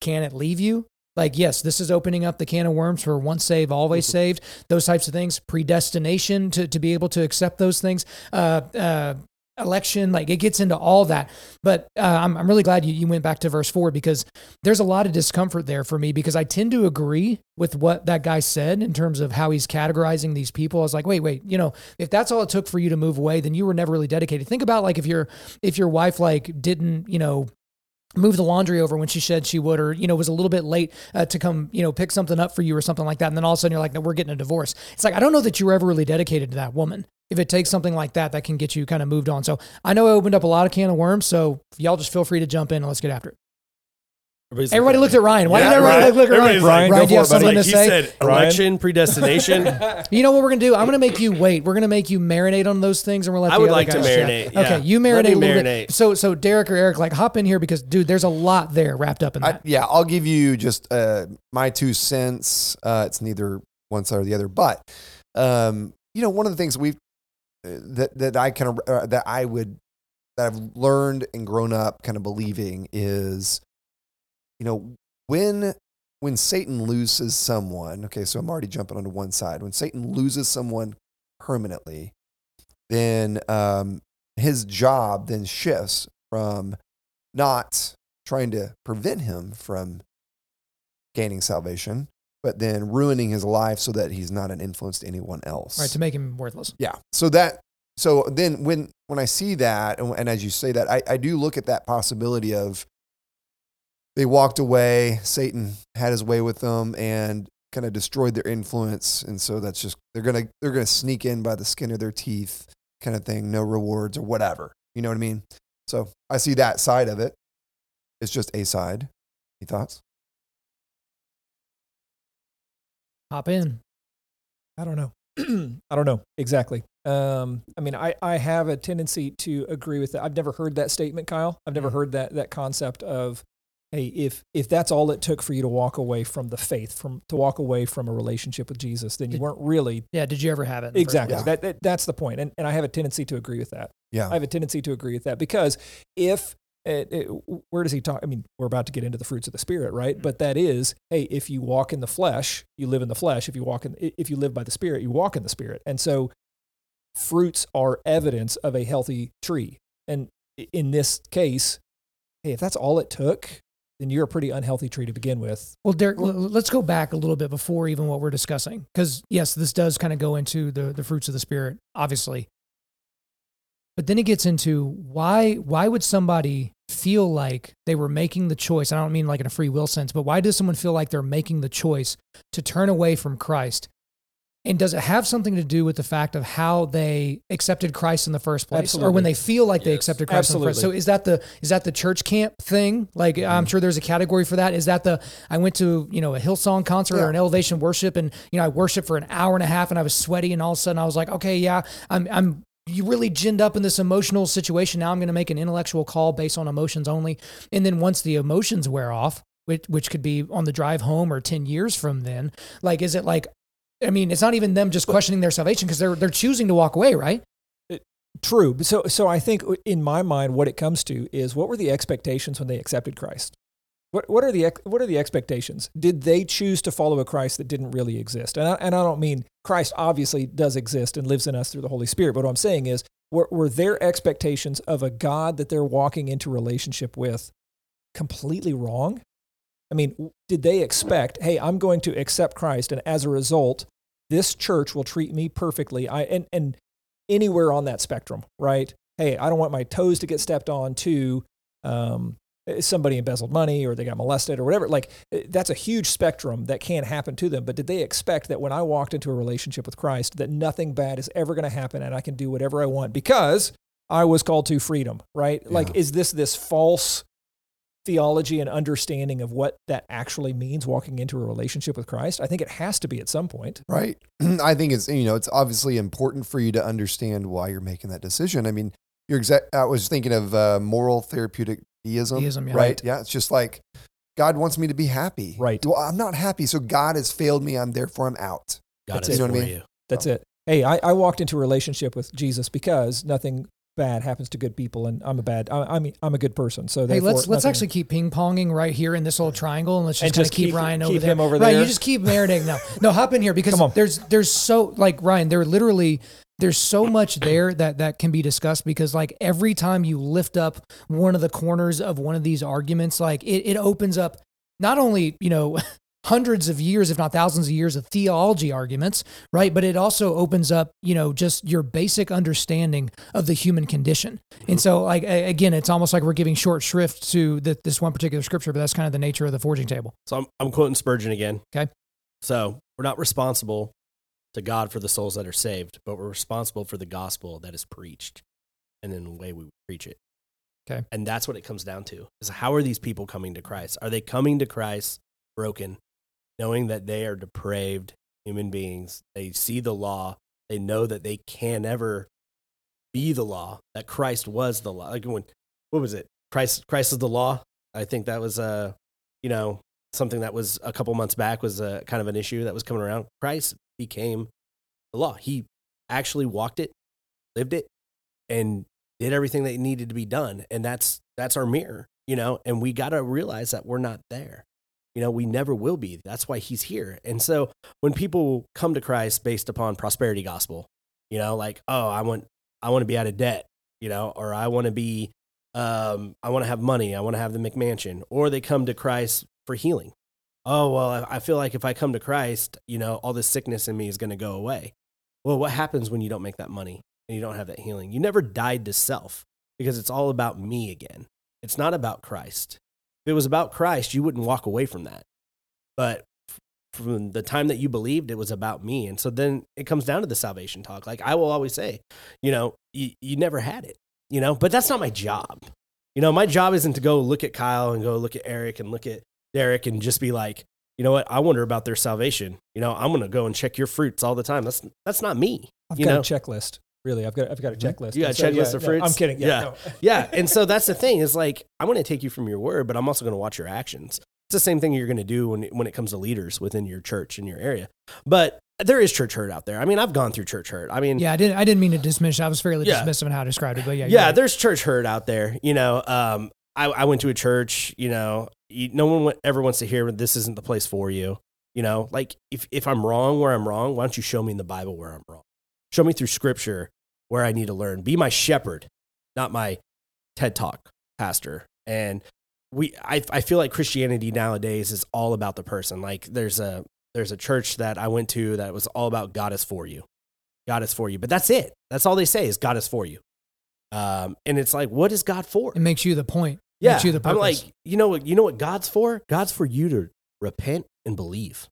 can it leave you like yes this is opening up the can of worms for once saved always saved those types of things predestination to, to be able to accept those things uh, uh, election like it gets into all that. But uh, I'm, I'm really glad you, you went back to verse 4 because there's a lot of discomfort there for me because i tend to agree with what that guy said in terms of how he's categorizing these people. I was like wait wait you know if that's all it took for you to move away then you were never really dedicated. Think about like if your if your wife like didn't you know move the laundry over when she said she would, or you know, was a little bit late uh, to come, you know, pick something up for you or something like that, and then all of a sudden you're like, no, we're getting a divorce. It's like I don't know that you were ever really dedicated to that woman. If it takes something like that, that can get you kind of moved on. So I know I opened up a lot of can of worms. So y'all just feel free to jump in and let's get after it. Everybody's Everybody looked at Ryan. Why Yeah, did everybody right. look at Ryan? Everybody's like, Ryan, Ryan, go do you have for it, buddy. something Like to he say? said, election, predestination. You know what we're gonna do? I'm gonna make you wait. We're gonna make you marinate on those things, and we're let I the would other like to guys chat. marinate, yeah. Okay, you Let marinate me a little marinate. bit. So, so Derek or Eric, like hop in here because, dude, there's a lot there wrapped up in I, that. yeah, I'll give you just uh, my two cents. Uh, it's neither one side or the other, but um, you know, one of the things we've uh, that that I kind of uh, that I would that I've learned and grown up kind of believing is, you know, when when Satan loses someone. Okay, so I'm already jumping onto one side. When Satan loses someone permanently, then um, his job then shifts from not trying to prevent him from gaining salvation, but then ruining his life so that he's not an influence to anyone else. Right, to make him worthless. yeah. So that so then when when I see that and, and as you say that, I, I do look at that possibility of they walked away, Satan had his way with them and kind of destroyed their influence. And so that's just they're gonna they're gonna sneak in by the skin of their teeth kind of thing, no rewards or whatever. You know what I mean? So I see that side of it. It's just a side. Any thoughts? Hop in. I don't know. I don't know exactly. Um, I mean, I, I have a tendency to agree with that. I've never heard that statement, Kyle. I've never heard that that concept of, hey, if if that's all it took for you to walk away from the faith, from to walk away from a relationship with Jesus, then you Did- weren't really Yeah, did you ever have it? in the first exactly. Yeah. That, that that's the point. And and I have a tendency to agree with that. Yeah. I have a tendency to agree with that because if it, it, where does he talk? I mean, we're about to get into the fruits of the spirit, right? Mm-hmm. But that is, hey, if you walk in the flesh, you live in the flesh. If you walk in, if you live by the spirit, you walk in the spirit. And so, fruits are evidence of a healthy tree. And in this case, hey, if that's all it took, then you're a pretty unhealthy tree to begin with. Well, Derek, let's go back a little bit before even what we're discussing, because yes, this does kind of go into the the fruits of the spirit, obviously. But then it gets into why why would somebody feel like they were making the choice? I don't mean like in a free will sense, but why does someone feel like they're making the choice to turn away from Christ? And does it have something to do with the fact of how they accepted Christ in the first place, or when they feel like they accepted Christ in the first? So is that the is that the church camp thing? Like I'm mm-hmm. sure there's a category for that. Is that the I went to you know a Hillsong concert Yeah. or an Elevation worship, and you know I worshiped for an hour and a half, and I was sweaty, and all of a sudden I was like, okay, yeah, I'm I'm you really ginned up in this emotional situation. Now I'm going to make an intellectual call based on emotions only, and then once the emotions wear off, which which could be on the drive home or ten years from then, like is it like? I mean, it's not even them just questioning their salvation because they're they're choosing to walk away, right? True. So, so I think in my mind, what it comes to is what were the expectations when they accepted Christ? What, what are the what are the expectations? Did they choose to follow a Christ that didn't really exist? And I, and I don't mean Christ obviously does exist and lives in us through the Holy Spirit. But what I'm saying is, were, were their expectations of a God that they're walking into relationship with completely wrong? I mean, did they expect, hey, I'm going to accept Christ, and as a result, this church will treat me perfectly? I and and anywhere on that spectrum, right? Hey, I don't want my toes to get stepped on to um, somebody embezzled money or they got molested or whatever. Like eh, that's a huge spectrum that can't happen to them. But did they expect that when I walked into a relationship with Christ, that nothing bad is ever going to happen and I can do whatever I want because I was called to freedom, right? Like, is this this false theology and understanding of what that actually means walking into a relationship with Christ? I think it has to be at some point. Right. I think it's you know it's obviously important for you to understand why you're making that decision. I mean, you're exact. I was thinking of uh, moral therapeutic deism. Deism, yeah. right? Right. Yeah. It's just like God wants me to be happy. Right. Well, I'm not happy, so God has failed me. I'm therefore I'm out. God That's is it. You know what I for mean? you. That's it. Hey, I, I walked into a relationship with Jesus because nothing bad happens to good people, and I'm a bad. I, I'm I'm a good person. So Hey, let's let's actually keep ping ponging right here in this little triangle, and let's just, And just keep, keep- Ryan keep over there. over Right, you just keep marinating. No, no, hop in here because there's there's so like Ryan, there literally there's so much there that that can be discussed because like every time you lift up one of the corners of one of these arguments, like it, it opens up not only you know hundreds of years if not thousands of years of theology arguments right but it also opens up you know just your basic understanding of the human condition and so like again it's almost like we're giving short shrift to the, this one particular scripture but that's kind of the nature of the forging table So I'm, I'm quoting Spurgeon again. Okay. So we're not responsible to God for the souls that are saved, but we're responsible for the gospel that is preached and in the way we preach it. Okay. And that's what it comes down to is how are these people coming to Christ? Are they coming to Christ broken, knowing that they are depraved human beings? They see the law. They know that they can never be the law, that Christ was the law. Like when, what was it? Christ, Christ is the law. I think that was, uh, you know, something that was a couple months back was a kind of an issue that was coming around. Christ became the law. He actually walked it, lived it, and did everything that needed to be done. And that's that's our mirror, you know, and we got to realize that we're not there. You know, we never will be. That's why he's here. And so when people come to Christ based upon prosperity gospel, you know, like, oh, I want I want to be out of debt, you know, or I want to be um I want to have money, I want to have the McMansion, or they come to Christ for healing. Oh, well, I feel like if I come to Christ, you know, all this sickness in me is going to go away. Well, what happens when you don't make that money and you don't have that healing? You never died to self because it's all about me again. It's not about Christ. If it was about Christ, you wouldn't walk away from that. But from the time that you believed, it was about me. And so then it comes down to the salvation talk. Like I will always say, you know, you, you never had it, you know, but that's not my job. You know, my job isn't to go look at Kyle and go look at Eric and look at Derek and just be like, you know what, I wonder about their salvation. You know, I'm gonna go and check your fruits all the time. That's that's not me. I've you got know? a checklist. Really, I've got I've got a checklist. Mm-hmm. You got a And so, checklist yeah, of no, fruits? I'm kidding. Yeah. Yeah. no. yeah. And so that's the thing is like, I'm going to take you from your word, but I'm also going to watch your actions. It's the same thing you're going to do when, when it comes to leaders within your church in your area. But there is church hurt out there. I mean, I've gone through church hurt. I mean, Yeah, I didn't. I didn't mean to dismiss. I was fairly Yeah. dismissive in how I described it, but yeah, yeah, right. there's church hurt out there. You know, um, I, I went to a church, you know, you, no one ever wants to hear this isn't the place for you. You know, like if, if I'm wrong where I'm wrong, why don't you show me in the Bible where I'm wrong? Show me through scripture where I need to learn. Be my shepherd, not my TED Talk pastor. And we, I, I feel like Christianity nowadays is all about the person. Like there's a, there's a church that I went to that was all about God is for you. God is for you. But that's it. That's all they say is God is for you. Um, and it's like, what is God for? it makes you the point. Yeah, makes you the purpose. I'm like, you know what? You know what God's for? God's for you to repent and believe.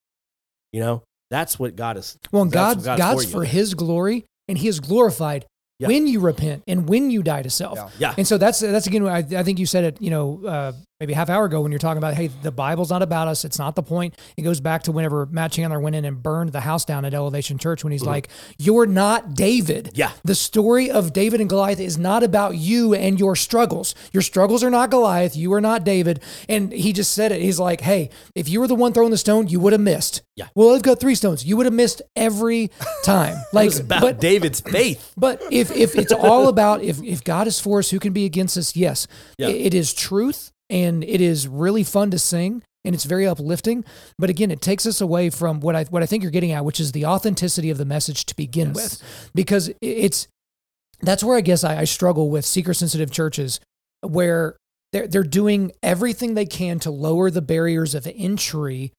You know, that's what God is. well, and that's God's God's, you. for His glory, and He is glorified Yeah. when you repent and when you die to self. Yeah. Yeah, And so that's that's again. I, I think you said it. You know, uh, maybe a half hour ago when you're talking about, hey, the Bible's not about us. It's not the point. It goes back to whenever Matt Chandler went in and burned the house down at Elevation Church when he's like, "You're not David." Mm-hmm. Yeah. The story of David and Goliath is not about you and your struggles. Your struggles are not Goliath. You are not David. And he just said it. He's like, "Hey, if you were the one throwing the stone, you would have missed." Yeah. Well, I've got three stones. You would have missed every time. it Like, was about but David's faith. but if if it's all about if if God is for us, who can be against us? Yes, Yeah. I- it is truth, and it is really fun to sing, and it's very uplifting. But again, it takes us away from what I what I think you're getting at, which is the authenticity of the message to begin with, because it's that's where I guess I, I struggle with seeker sensitive churches, where they're they're doing everything they can to lower the barriers of entry.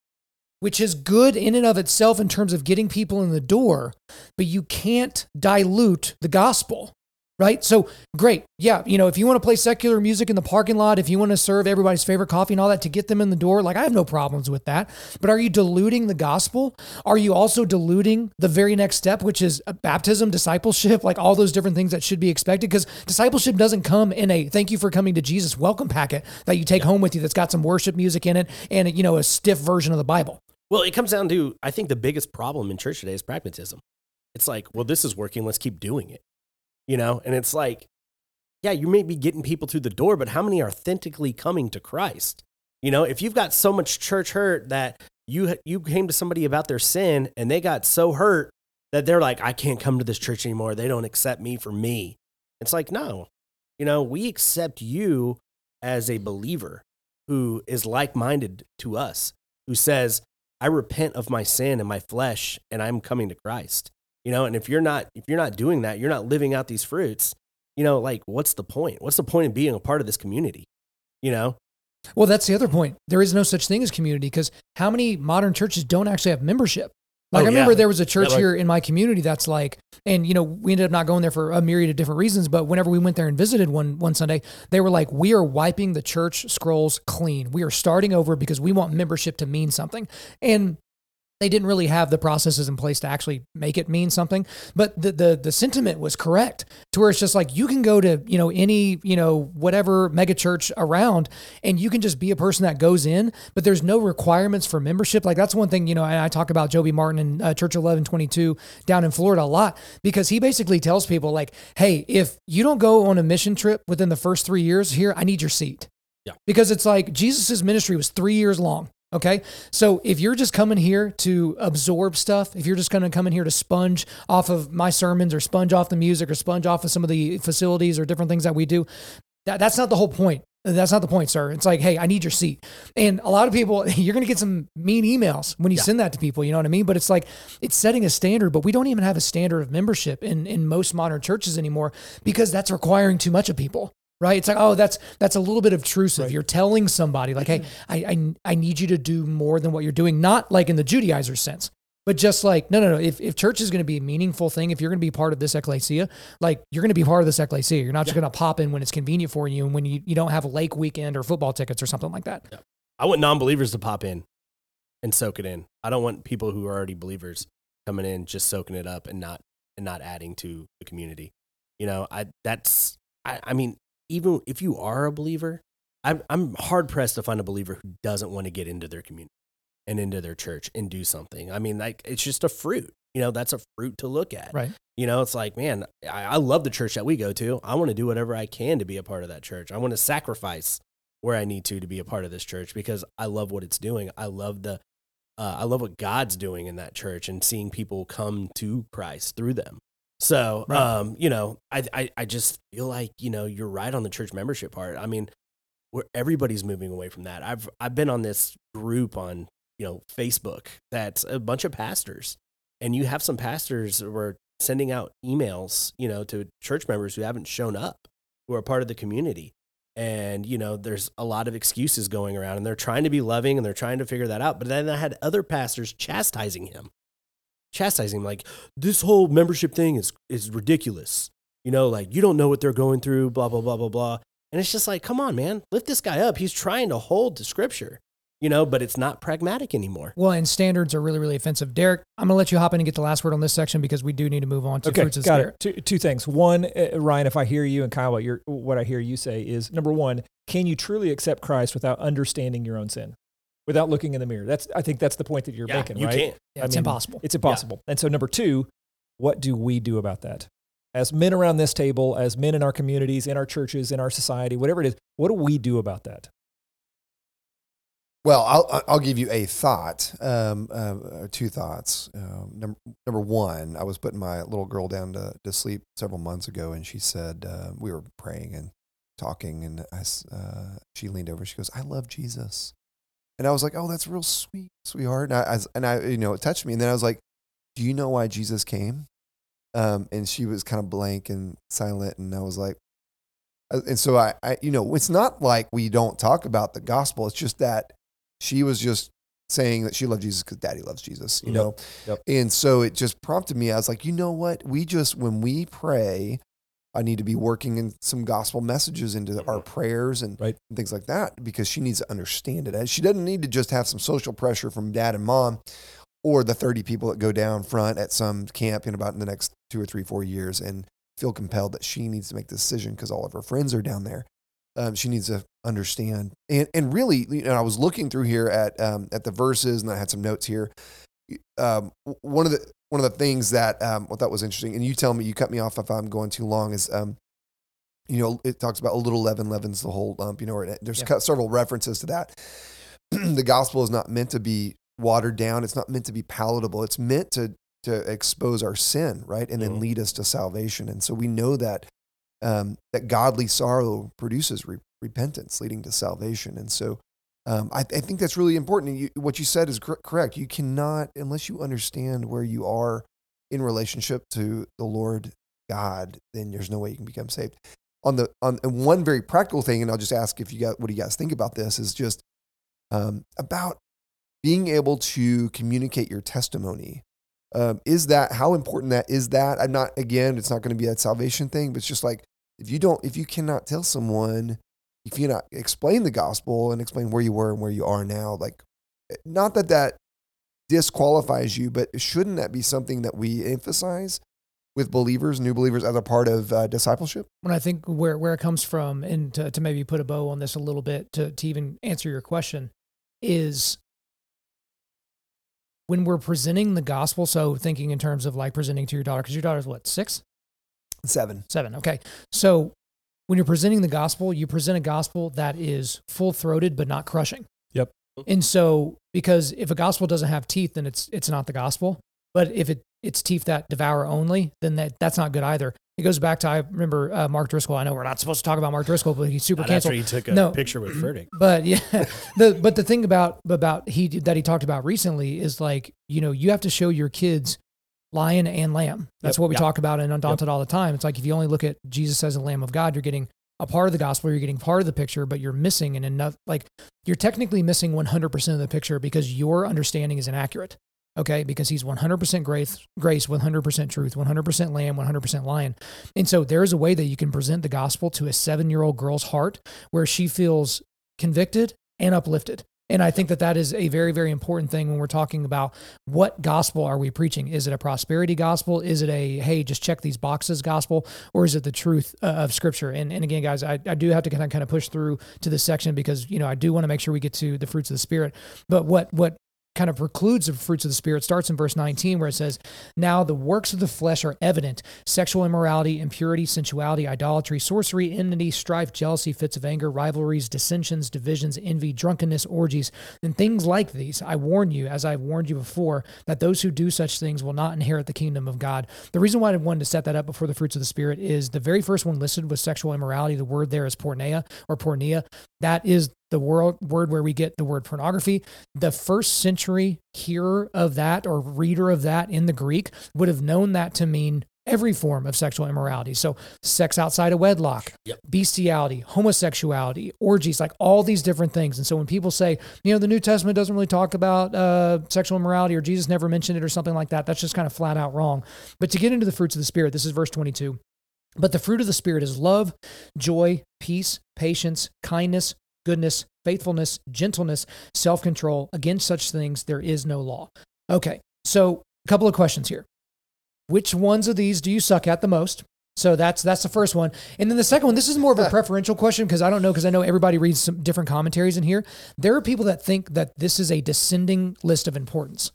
Which is good in and of itself in terms of getting people in the door, but you can't dilute the gospel, right? So great. Yeah. You know, if you want to play secular music in the parking lot, if you want to serve everybody's favorite coffee and all that to get them in the door, like I have no problems with that. But are you diluting the gospel? Are you also diluting the very next step, which is uh, baptism, discipleship, like all those different things that should be expected? Because discipleship doesn't come in a thank you for coming to Jesus welcome packet that you take home with you that's got some worship music in it and, you know, a stiff version of the Bible. Well, it comes down to I think the biggest problem in church today is pragmatism. It's like, well, this is working. Let's keep doing it. You know, and it's like, yeah, you may be getting people through the door, but how many are authentically coming to Christ? You know, if you've got so much church hurt that you you came to somebody about their sin and they got so hurt that they're like, I can't come to this church anymore. They don't accept me for me. It's like, no, you know, we accept you as a believer who is like minded to us, who says, I repent of my sin and my flesh and I'm coming to Christ. You know, and if you're not if you're not doing that, you're not living out these fruits, you know, like what's the point? What's the point of being a part of this community? You know? Well, that's the other point. There is no such thing as community because how many modern churches don't actually have membership? Oh, like Oh, I remember yeah. there was a church like- here in my community that's like, and you know, we ended up not going there for a myriad of different reasons. But whenever we went there and visited one one Sunday, they were like, "We are wiping the church scrolls clean. We are starting over because we want membership to mean something." And they didn't really have the processes in place to actually make it mean something. But the the the sentiment was correct to where it's just like you can go to you know any you know whatever mega church around, and you can just be a person that goes in, but there's no requirements for membership. Like that's one thing you know. And I talk about Joby Martin and uh, Church Eleven Twenty Two down in Florida a lot because he basically tells people like, hey, if you don't go on a mission trip within the first three years here, I need your seat. Yeah. Because it's like Jesus' ministry was three years long. Okay. So if you're just coming here to absorb stuff, if you're just going to come in here to sponge off of my sermons or sponge off the music or sponge off of some of the facilities or different things that we do, that, that's not the whole point. That's not the point, sir. It's like, hey, I need your seat. And a lot of people, you're going to get some mean emails when you Yeah. send that to people. You know what I mean? But it's like, it's setting a standard, but we don't even have a standard of membership in, in most modern churches anymore because that's requiring too much of people. Right? It's like, oh, that's that's a little bit obtrusive. You're telling somebody like, hey, mm-hmm. I, I I need you to do more than what you're doing, not like in the Judaizer sense, but just like, no, no, no. If, if church is going to be a meaningful thing, if you're going to be part of this ecclesia, like you're going to be part of this ecclesia. You're not just going to pop in when it's convenient for you and when you, you don't have a lake weekend or football tickets or something like that. I want non-believers to pop in and soak it in. I don't want people who are already believers coming in just soaking it up and not and not adding to the community. You know, I that's I, I mean, even if you are a believer, I'm I'm hard pressed to find a believer who doesn't want to get into their community and into their church and do something. I mean, like it's just a fruit. You know, that's a fruit to look at. Right. You know, it's like, man, I, I love the church that we go to. I want to do whatever I can to be a part of that church. I want to sacrifice where I need to to be a part of this church because I love what it's doing. I love the, uh, I love what God's doing in that church and seeing people come to Christ through them. So, Right. um, you know, I, I, I just feel like you know you're right on the church membership part. I mean, where everybody's moving away from that. I've I've been on this group on you know Facebook that's a bunch of pastors, and you have some pastors who are sending out emails, you know, to church members who haven't shown up, who are part of the community. And, you know, there's a lot of excuses going around and they're trying to be loving and they're trying to figure that out. But then I had other pastors chastising him, chastising him like, this whole membership thing is, is ridiculous. You know, like, you don't know what they're going through, blah, blah, blah, blah, blah. And it's just like, come on, man, lift this guy up. He's trying to hold to scripture, you know, but it's not pragmatic anymore. Well, and standards are really, really offensive. Derek, I'm going to let you hop in and get the last word on this section because we do need to move on to Okay, fruits of got spirit. it. Two, two things. One, uh, Ryan, if I hear you, and Kyle, what, you're, what I hear you say is number one, can you truly accept Christ without understanding your own sin, without looking in the mirror? That's I think that's the point that you're Yeah, making, you right? can't. Yeah, it's mean, impossible. It's impossible. And so number two, what do we do about that? As men around this table, as men in our communities, in our churches, in our society, whatever it is, what do we do about that? Well, I'll I'll give you a thought, um, uh, two thoughts. Um, number number one, I was putting my little girl down to, to sleep several months ago, and she said uh, we were praying and talking, and I s uh, she leaned over, she goes, "I love Jesus," and I was like, "Oh, that's real sweet, sweetheart," and I, I and I you know it touched me, and then I was like, "Do you know why Jesus came?" Um, and she was kind of blank and silent, and I was like. uh, And so I, I, you know, it's not like we don't talk about the gospel. It's just that she was just saying that she loved Jesus because daddy loves Jesus, you Yep. know? Yep. And so it just prompted me. I was like, you know what? We just, when we pray, I need to be working in some gospel messages into our prayers and, Right. and things like that because she needs to understand it. And she doesn't need to just have some social pressure from dad and mom or the 30 people that go down front at some camp in about in the next two or three, four years and feel compelled that she needs to make the decision because all of her friends are down there. Um, she needs to understand. And, and really, you know, I was looking through here at, um, at the verses and I had some notes here. Um, one of the, one of the things that, um, I thought was interesting, and you tell me, you cut me off if I'm going too long is, um, you know, it talks about a little leaven leavens the whole lump, you know, or there's Yeah. several references to that. the gospel is not meant to be watered down. It's not meant to be palatable. It's meant to to expose our sin, right, and then Mhm. lead us to salvation. And so we know that um, that godly sorrow produces re- repentance, leading to salvation. And so um, I, I think that's really important. You, what you said is cor- correct. You cannot, unless you understand where you are in relationship to the Lord God, then there's no way you can become saved. On the on one very practical thing, and I'll just ask if you got what do you guys think about this is just um, about being able to communicate your testimony. Um, is that how important that is? That I'm not again. It's not going to be that salvation thing, but it's just like if you don't, if you cannot tell someone, if you not explain the gospel and explain where you were and where you are now, like not that that disqualifies you, but shouldn't that be something that we emphasize with believers, new believers, as a part of uh, discipleship? when I think where where it comes from, and to, to maybe put a bow on this a little bit to to even answer your question, is when we're presenting the gospel. So thinking in terms of like presenting to your daughter, because your daughter's what six, Seven. seven. Okay, so when you're presenting the gospel, you present a gospel that is full throated but not crushing. Yep. And so because if a gospel doesn't have teeth, then it's it's not the gospel. But if it it's teeth that devour only, then that that's not good either. It goes back to I remember uh, Mark Driscoll. I know we're not supposed to talk about Mark Driscoll, but he's super Not after canceled. he took a No. picture with Furtick. But yeah, the but the thing about about he that he talked about recently is like you know you have to show your kids lion and lamb. That's Yep. what we Yeah. talk about in Undaunted all the time. It's like if you only look at Jesus as a Lamb of God, you're getting a part of the gospel, you're getting part of the picture, but you're missing and enough. Like you're technically missing 100% of the picture because your understanding is inaccurate. Okay, because he's 100% grace, grace, 100% truth, 100% lamb, 100% lion. And so there is a way that you can present the gospel to a seven year old girl's heart where she feels convicted and uplifted. And I think that that is a very, very important thing when we're talking about what gospel are we preaching? Is it a prosperity gospel? Is it a, hey, just check these boxes gospel? Or is it the truth uh, of scripture? And, and again, guys, I, I do have to kind of, kind of push through to this section because, you know, I do want to make sure we get to the fruits of the spirit. But what, what, kind of precludes the fruits of the spirit starts in verse 19 where it says now the works of the flesh are evident. Sexual immorality impurity sensuality idolatry sorcery enmity strife jealousy fits of anger rivalries dissensions divisions envy drunkenness orgies and things like these. I warn you as i've warned you before that those who do such things will not inherit the kingdom of god. The reason why i wanted to set that up before the fruits of the spirit is the very first one listed was sexual immorality the word there is porneia or pornea. That is the word, word where we get the word pornography. The first century hearer of that or reader of that in the Greek would have known that to mean every form of sexual immorality. So, sex outside of wedlock, Yep. bestiality, homosexuality, orgies, like all these different things. And so, when people say, you know, the New Testament doesn't really talk about uh, sexual immorality or Jesus never mentioned it or something like that, that's just kind of flat out wrong. But to get into the fruits of the Spirit, this is verse 22. But the fruit of the Spirit is love, joy, peace, patience, kindness, goodness, faithfulness, gentleness, self control. Against such things, there is no law. Okay, so a couple of questions here. Which ones of these do you suck at the most? So that's that's the first one, and then the second one. This is more of a preferential question because I don't know because I know everybody reads some different commentaries in here. There are people that think that this is a descending list of importance,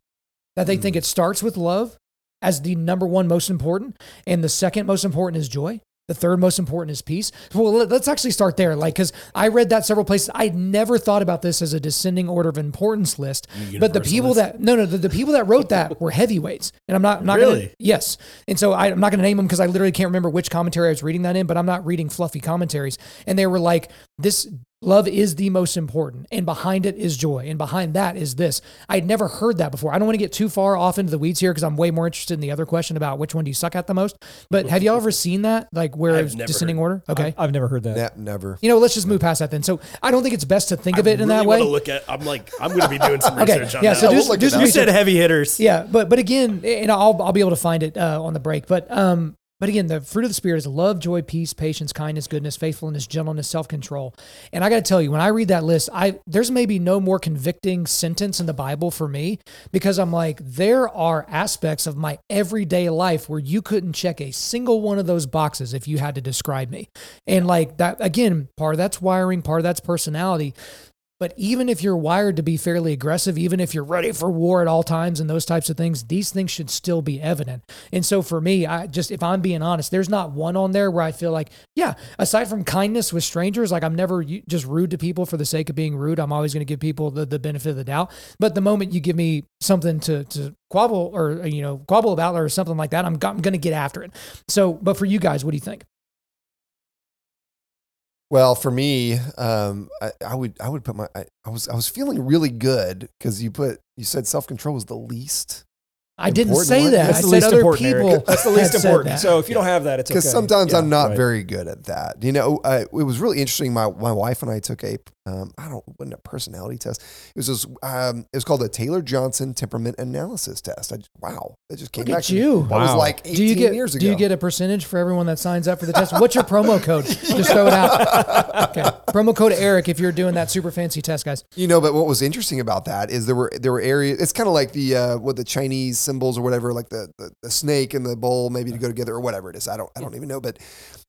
that they think hmm. it starts with love as the number one most important, and the second most important is joy. The third most important is peace. Well, let- let's actually start there. Like, because I read that several places. I never thought about this as a descending order of importance list. But the people that no, no, the, the people that wrote that were heavyweights, and I'm not, I'm not gonna, Really? yes. And so I, I'm not going to name them because I literally can't remember which commentary I was reading that in. But I'm not reading fluffy commentaries, and they were like, "This love is the most important, and behind it is joy, and behind that is this." I'd never heard that before. I don't want to get too far off into the weeds here because I'm way more interested in the other question about which one do you suck at the most. But have y'all ever seen that, like where I've it's descending heard- order? Okay. I've never heard that. Ne- never. you know, let's just move past that then. So I don't think it's best to think of I it in that way. wanna look at. I'm like, I'm going to be doing some Okay, research on yeah, that. so we'll do, do some up. you said heavy hitters. Yeah, but but again, and I'll I'll be able to find it uh, on the break. But um, but again, the fruit of the spirit is love, joy, peace, patience, kindness, goodness, faithfulness, gentleness, self control. And I got to tell you, when I read that list, I there's maybe no more convicting sentence in the Bible for me because I'm like, there are aspects of my everyday life where you couldn't check a single one of those boxes if you had to describe me. And like that again, part of that's wiring, part of that's personality. But even if you're wired to be fairly aggressive, even if you're ready for war at all times and those types of things, these things should still be evident. And so for me, I just, if I'm being honest, there's not one on there where I feel like, yeah, aside from kindness with strangers, like I'm never just rude to people for the sake of being rude. I'm always going to give people the, the benefit of the doubt. But the moment you give me something to, to quabble or, you know, quabble about or something like that, I'm, I'm going to get after it. So, but for you guys, what do you think? Well, for me, um, I, I would I would put my I, I was I was feeling really good because you put you said self control was the least I didn't important say one. that. That's I the said least other important. people. That's the least had said important. that. So if you don't have that, it's okay. because sometimes Yeah, I'm not right. very good at that. You know, uh, it was really interesting. My my wife and I took a um, I don't wasn't a personality test. It was this, um, it was called the Taylor Johnson Temperament Analysis Test. I wow, it just came Look back. at to me. you. That was Wow. like 18 Do you get years ago. do you get a percentage for everyone that signs up for the test? What's your promo code? Just throw it out. Okay, promo code Eric if you're doing that super fancy test, guys. You know, but what was interesting about that is there were there were areas. It's kind of like the uh, what the Chinese symbols or whatever, like the, the the snake and the bowl, maybe to go together or whatever it is. I don't I don't even know, but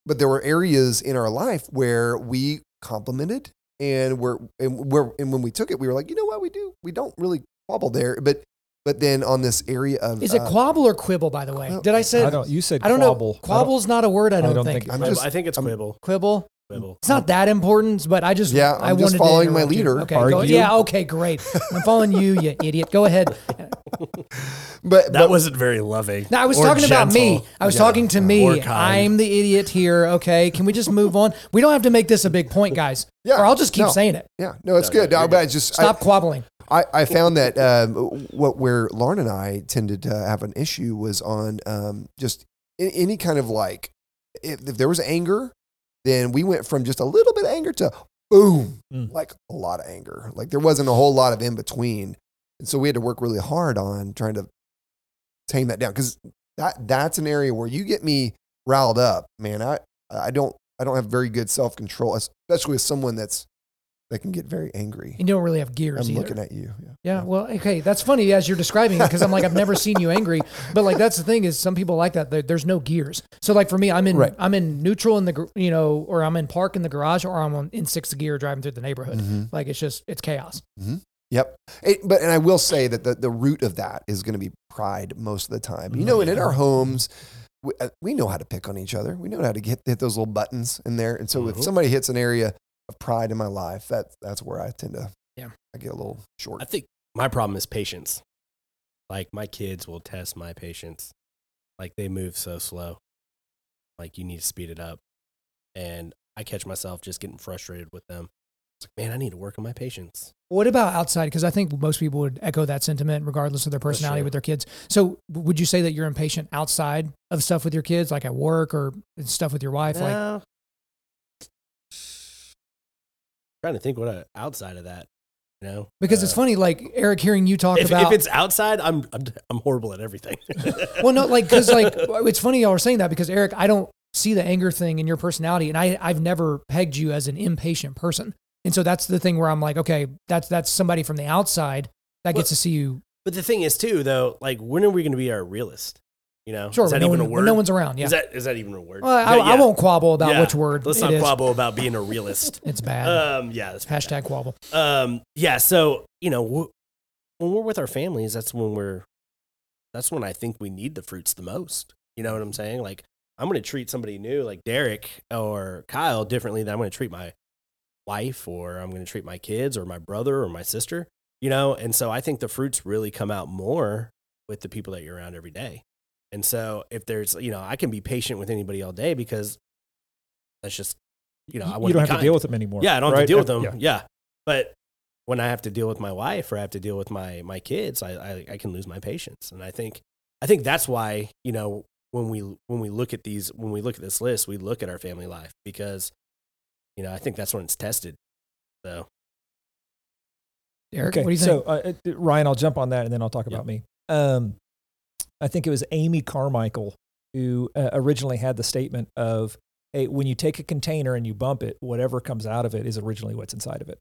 but there were areas in our life where we complimented and we're and where and when we took it, we were like, you know what, we do we don't really quabble there, but but then on this area of Is it uh, quabble or quibble? By the way, well, did I say? I don't. You said I don't quabble. know. Quabble's not a word. I don't, don't think. think- I'm just I think it's I'm- quibble. Quibble. Quibble. It's not that important, but I just Yeah, I I'm just wanted following to my interrupt you. leader. Okay, go, yeah, okay, great. I'm following you, you idiot. Go ahead. but That but, wasn't very loving. No, I was or talking about me. I was Yeah, talking to me. I'm the idiot here. Okay, can we just move on? We don't have to make this a big point, guys. Yeah, or I'll just keep no. saying it. yeah, no, it's No, good. no, I, you're I just I- Stop quabbling. I, I found that um, what where Lauren and I tended to have an issue was on um, just any kind of like if, if there was anger, then we went from just a little bit of anger to boom, Mm. like a lot of anger. Like there wasn't a whole lot of in between, and so we had to work really hard on trying to tame that down because that that's an area where you get me riled up, man. I I don't I don't have very good self control, especially with someone that's that can get very angry. You don't really have gears I'm either. looking at you. Yeah. Yeah, well, okay, that's funny as you're describing it because I'm like I've never seen you angry, but like that's the thing is some people like that. There- There's no gears. So like for me, I'm in Right. I'm in neutral in the you know, or I'm in park in the garage, or I'm on, in sixth gear driving through the neighborhood. Mhm. Like it's just it's chaos. Yep. It, but and I will say that the, the root of that is going to be pride most of the time. You know, and in our homes, we, uh, we know how to pick on each other. We know how to get hit those little buttons in there. And so if Mhm. somebody hits an area of pride in my life, that that's where I tend to Yeah. I get a little short. I think my problem is patience. Like my kids will test my patience. Like they move so slow. Like you need to speed it up. And I catch myself just getting frustrated with them. It's like, man, I need to work on my patience. What about outside? Because I think most people would echo that sentiment, regardless of their personality true. with their kids. So, would you say that you're impatient outside of stuff with your kids, like at work or stuff with your wife? Like, trying to think what I, outside of that, you know? because it's Uh, funny, like Eric, hearing you talk If, about. if it's outside, I'm, I'm I'm horrible at everything. well, no, like because like it's funny y'all are saying that because Eric, I don't see the anger thing in your personality, and I I've never pegged you as an impatient person, and so that's the thing where I'm like, okay, that's that's somebody from the outside that gets to see you. But the thing is, too, though, like when are we going to be our realist? You know, Sure, is that no, even one, a word? no one's around. Yeah, Is that is that even a word? well, I, But I yeah. won't quabble about Yeah. which word Let's not quabble about being a realist. It's bad. um, yeah, that's bad. Hashtag quabble. Um, yeah. So you know, wh- when we're with our families, that's when we're. That's when I think we need the fruits the most. You know what I'm saying? Like I'm going to treat somebody new, like Derek or Kyle, differently than I'm going to treat my wife, or I'm going to treat my kids, or my brother, or my sister. You know, and so I think the fruits really come out more with the people that you're around every day. And so if there's, you know, I can be patient with anybody all day because that's just, you know, I you don't be have to deal with them anymore. Yeah, I don't have to deal with them. yeah. Yeah. But when I have to deal with my wife or I have to deal with my my kids, I, I I can lose my patience. And I think I think that's why, you know, when we when we look at these when we look at this list, we look at our family life because you know, I think that's when it's tested. So Eric, Okay, what do you so think? uh, uh, Ryan, I'll jump on that and then I'll talk Yeah. about me. Um, I think it was Amy Carmichael who uh, originally had the statement of, "Hey, when you take a container and you bump it, whatever comes out of it is originally what's inside of it."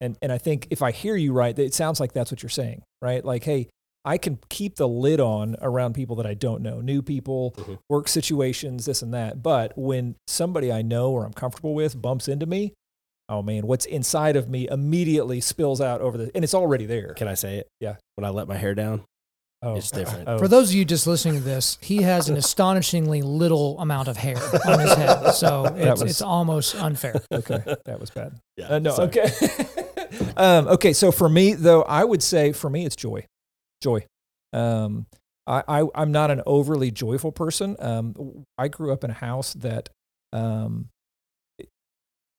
And and I think if I hear you right, it sounds like that's what you're saying, right? Like, hey, I can keep the lid on around people that I don't know, new people, Mhm. work situations, this and that. But when somebody I know or I'm comfortable with bumps into me, oh man, what's inside of me immediately spills out over the, and it's already there. can I say it? Yeah. When I let my hair down, Oh, it's different. oh. For those of you just listening to this, he has an astonishingly little amount of hair on his head, so it's, was- it's almost unfair. okay, that was bad. Yeah. Uh, no, sorry. okay. um, okay, so for me though, I would say for me it's joy, joy. Um, I, I I'm not an overly joyful person. Um, I grew up in a house that, um,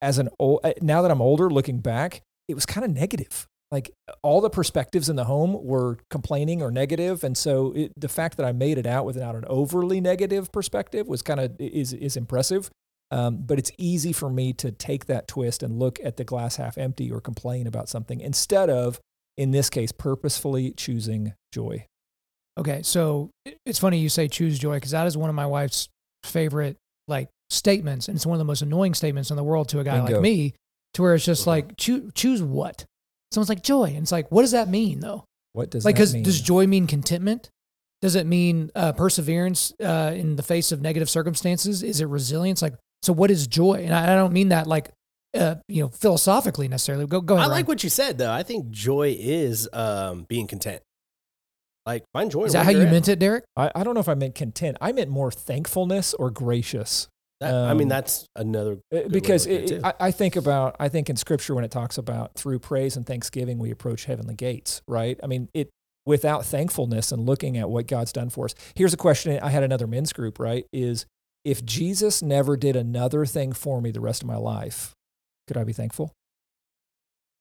as an old now that I'm older, looking back, it was kind of negative. Like all the perspectives in the home were complaining or negative, and so it, the fact that I made it out without an overly negative perspective was kind of is is impressive. Um, but it's easy for me to take that twist and look at the glass half empty or complain about something instead of, in this case, purposefully choosing joy. Okay, so it's funny you say choose joy because that is one of my wife's favorite like statements, and it's one of the most annoying statements in the world to a guy Bingo. like me, to where it's just Mhm. like choose choose what. Someone's like joy, and it's like, what does that mean though? What does like, because does joy mean contentment? Does it mean uh, perseverance uh, in the face of negative circumstances? Is it resilience? Like, so what is joy? And I, I don't mean that like, uh, you know, philosophically necessarily. Go, go I like Ryan. what you said though. I think joy is um, being content. Like find joy. Is that how you're you at. meant it, Derek? I, I don't know if I meant content. I meant more thankfulness or gracious. That- I mean, Um, that's another Uh, because it. I, I think about I think in scripture when it talks about through praise and thanksgiving we approach heavenly gates, right? I mean, it without thankfulness and looking at what God's done for us. Here's a question I had another men's group, right? Is if Jesus never did another thing for me the rest of my life, could I be thankful?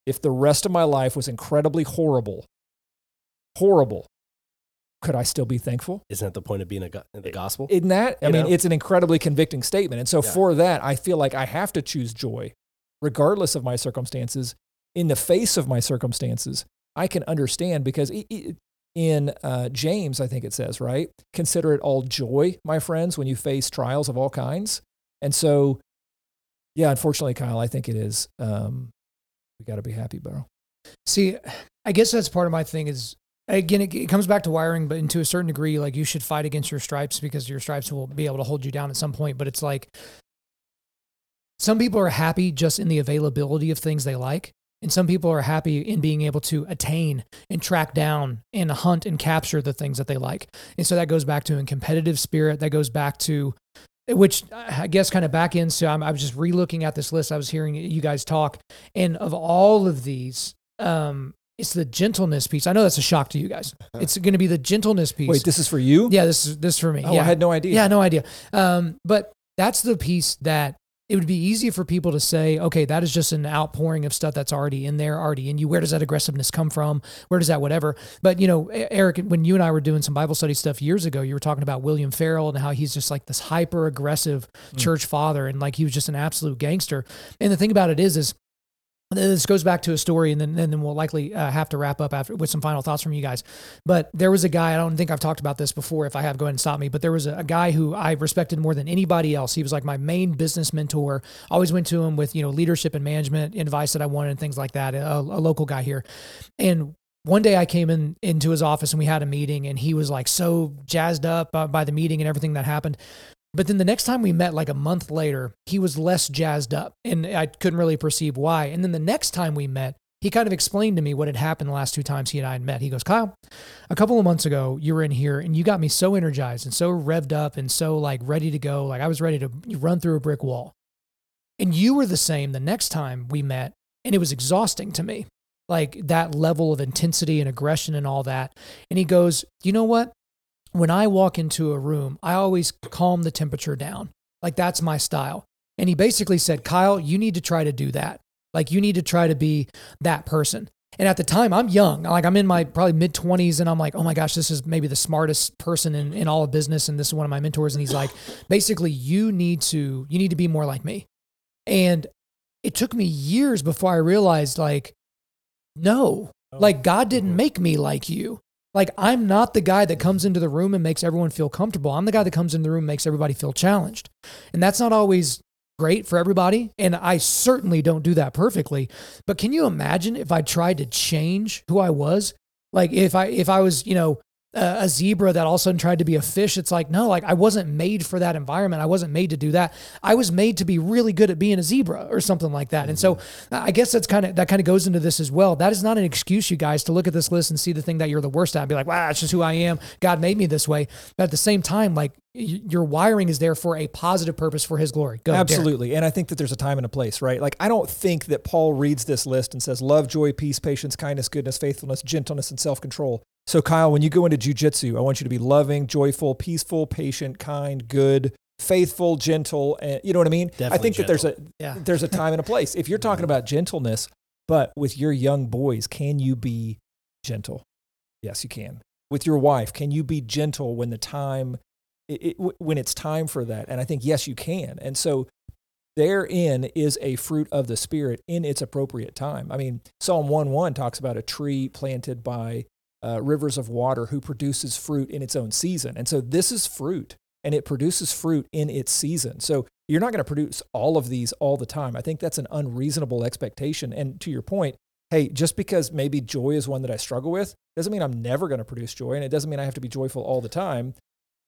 If the rest of my life was incredibly horrible, horrible, could I still be thankful? Isn't that the point of being a go- the gospel? in that i You mean know? it's an incredibly convicting statement and so Yeah. for that i feel like i have to choose joy regardless of my circumstances in the face of my circumstances i can understand because i- i- in uh, james i think it says right consider it all joy my friends when you face trials of all kinds and so yeah unfortunately kyle i think it is um, we got to be happy bro See, I guess that's part of my thing is again it, it comes back to wiring, but to a certain degree, like you should fight against your stripes because your stripes will be able to hold you down at some point. But it's like some people are happy just in the availability of things they like. And some people are happy in being able to attain and track down and hunt and capture the things that they like. And so that goes back to a competitive spirit. That goes back to, which I guess kind of back into, I'm, I was just re-looking at this list. I was hearing you guys talk. And of all of these, um, it's the gentleness piece. I know that's a shock to you guys. It's going to be the gentleness piece. wait this is for you yeah, this is this is for me. oh yeah, i had no idea yeah, no idea. Um, but that's the piece that it would be easy for people to say, okay, that is just an outpouring of stuff that's already in there, already in you. Where does that aggressiveness come from? Where does that whatever? But you know, Eric, when you and I were doing some Bible study stuff years ago, you were talking about William Farel and how he's just like this hyper aggressive Mm. church father, and like he was just an absolute gangster. And the thing about it is, is this goes back to a story, and then, and then we'll likely uh, have to wrap up after with some final thoughts from you guys. But there was a guy, I don't think I've talked about this before. If I have, go ahead and stop me. But there was a, a guy who I respected more than anybody else. He was like my main business mentor. Always went to him with, you know, leadership and management advice that I wanted and things like that. A, a local guy here. And one day I came in into his office and we had a meeting and he was like so jazzed up uh, by the meeting and everything that happened. But then the next time we met, like a month later, he was less jazzed up and I couldn't really perceive why. And then the next time we met, he kind of explained to me what had happened the last two times he and I had met. He goes, Kyle, a couple of months ago, you were in here and you got me so energized and so revved up and so like ready to go. Like I was ready to run through a brick wall. And you were the same the next time we met. And it was exhausting to me, like that level of intensity and aggression and all that. And he goes, You know what? When I walk into a room, I always calm the temperature down. Like that's my style. And he basically said, Kyle, you need to try to do that. Like you need to try to be that person. And at the time, I'm young. Like I'm in my probably mid 20s, and I'm like, oh my gosh, this is maybe the smartest person in, in all of business. And this is one of my mentors. And he's like, basically, you need to you need to be more like me. And it took me years before I realized, like, no, oh. like God didn't mm-hmm. make me like you. Like I'm not the guy that comes into the room and makes everyone feel comfortable. I'm the guy that comes in the room and makes everybody feel challenged. And that's not always great for everybody. And I certainly don't do that perfectly. But can you imagine if I tried to change who I was? Like if I if I was, you know, a, zebra that all of a sudden tried to be a fish, it's like, no, like I wasn't made for that environment. I wasn't made to do that. I was made to be really good at being a zebra or something like that. And so I guess that's kind of that kind of goes into this as well. That is not an excuse, you guys, to look at this list and see the thing that you're the worst at and be like, wow, that's just who I am. God made me this way. But at the same time, like your wiring is there for a positive purpose for his glory. Go. Absolutely. And I think that there's a time and a place, right? Like, I don't think that Paul reads this list and says love, joy, peace, patience, kindness, goodness, faithfulness, gentleness, and self control. So, Kyle, when you go into jujitsu, I want you to be loving, joyful, peaceful, patient, kind, good, faithful, gentle. And you know what I mean? I Definitely think that there's a Yeah. there's a time and a place. If you're mm-hmm. talking about gentleness, But with your young boys, can you be gentle? Yes, you can. With your wife, can you be gentle when the time it, it, when it's time for that? And I think yes, you can. And so therein is a fruit of the spirit in its appropriate time. I mean, Psalm 1 1 talks about a tree planted by uh, rivers of water who produces fruit in its own season. And so this is fruit and it produces fruit in its season. So you're not going to produce all of these all the time. I think that's an unreasonable expectation. And to your point, hey, just because maybe joy is one that I struggle with doesn't mean I'm never going to produce joy. And it doesn't mean I have to be joyful all the time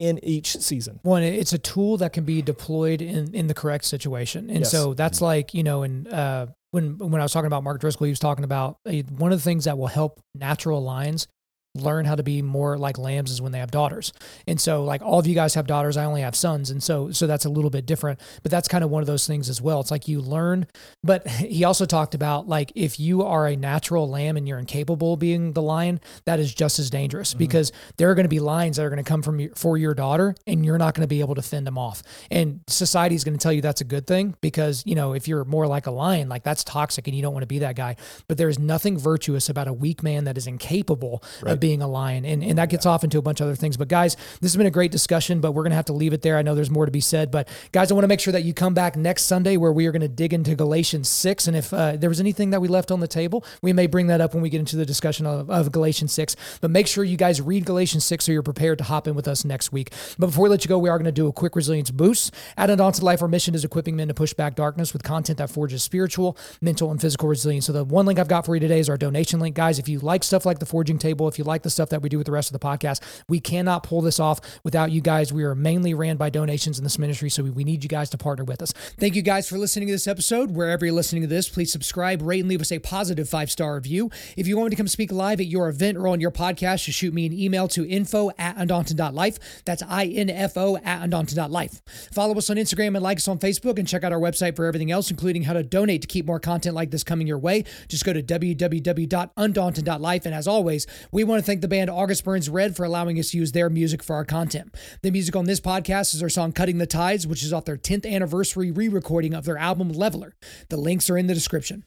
in each season. One, it's a tool that can be deployed in, in the correct situation. And Yes. so that's like, you know, and uh, when, when I was talking about Mark Driscoll, he was talking about uh, one of the things that will help natural lions learn how to be more like lambs is when they have daughters. And so like all of you guys have daughters, I only have sons. And so so that's a little bit different, but that's kind of one of those things as well. It's like you learn, but he also talked about like if you are a natural lamb and you're incapable of being the lion, that is just as dangerous mm-hmm. because there are going to be lions that are going to come from your, for your daughter and you're not going to be able to fend them off. And society is going to tell you that's a good thing because, you know, if you're more like a lion, like that's toxic and you don't want to be that guy. But there's nothing virtuous about a weak man that is incapable of being a lion. And, and that gets off into a bunch of other things. But guys, this has been a great discussion, but we're going to have to leave it there. I know there's more to be said, but guys, I want to make sure that you come back next Sunday where we are going to dig into Galatians 6. And if uh, there was anything that we left on the table, we may bring that up when we get into the discussion of, of Galatians 6. But make sure you guys read Galatians 6 so you're prepared to hop in with us next week. But before we let you go, we are going to do a quick resilience boost. At Undaunted Life, our mission is equipping men to push back darkness with content that forges spiritual, mental, and physical resilience. So the one link I've got for you today is our donation link. Guys, if you like stuff like the forging table, if you like the stuff that we do with the rest of the podcast, we cannot pull this off without you guys. We are mainly ran by donations in this ministry, so we, need you guys to partner with us. Thank you guys for listening to this episode. Wherever you're listening to this, please subscribe, rate, and leave us a positive five star review. If you want me to come speak live at your event or on your podcast, just shoot me an email to info at undaunted.life. That's I-N-F-O at undaunted.life. Follow us on Instagram and like us on Facebook and check out our website for everything else, including how to donate to keep more content like this coming your way. Just go to www.undaunted.life. And as always, we want thank the band August Burns Red for allowing us to use their music for our content. The music on this podcast is our song Cutting the Ties, which is off their 10th anniversary re recording of their album Leveler. The links are in the description.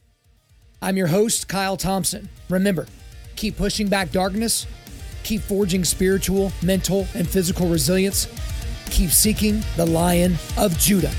I'm your host, Kyle Thompson. Remember, keep pushing back darkness, keep forging spiritual, mental, and physical resilience, keep seeking the Lion of Judah.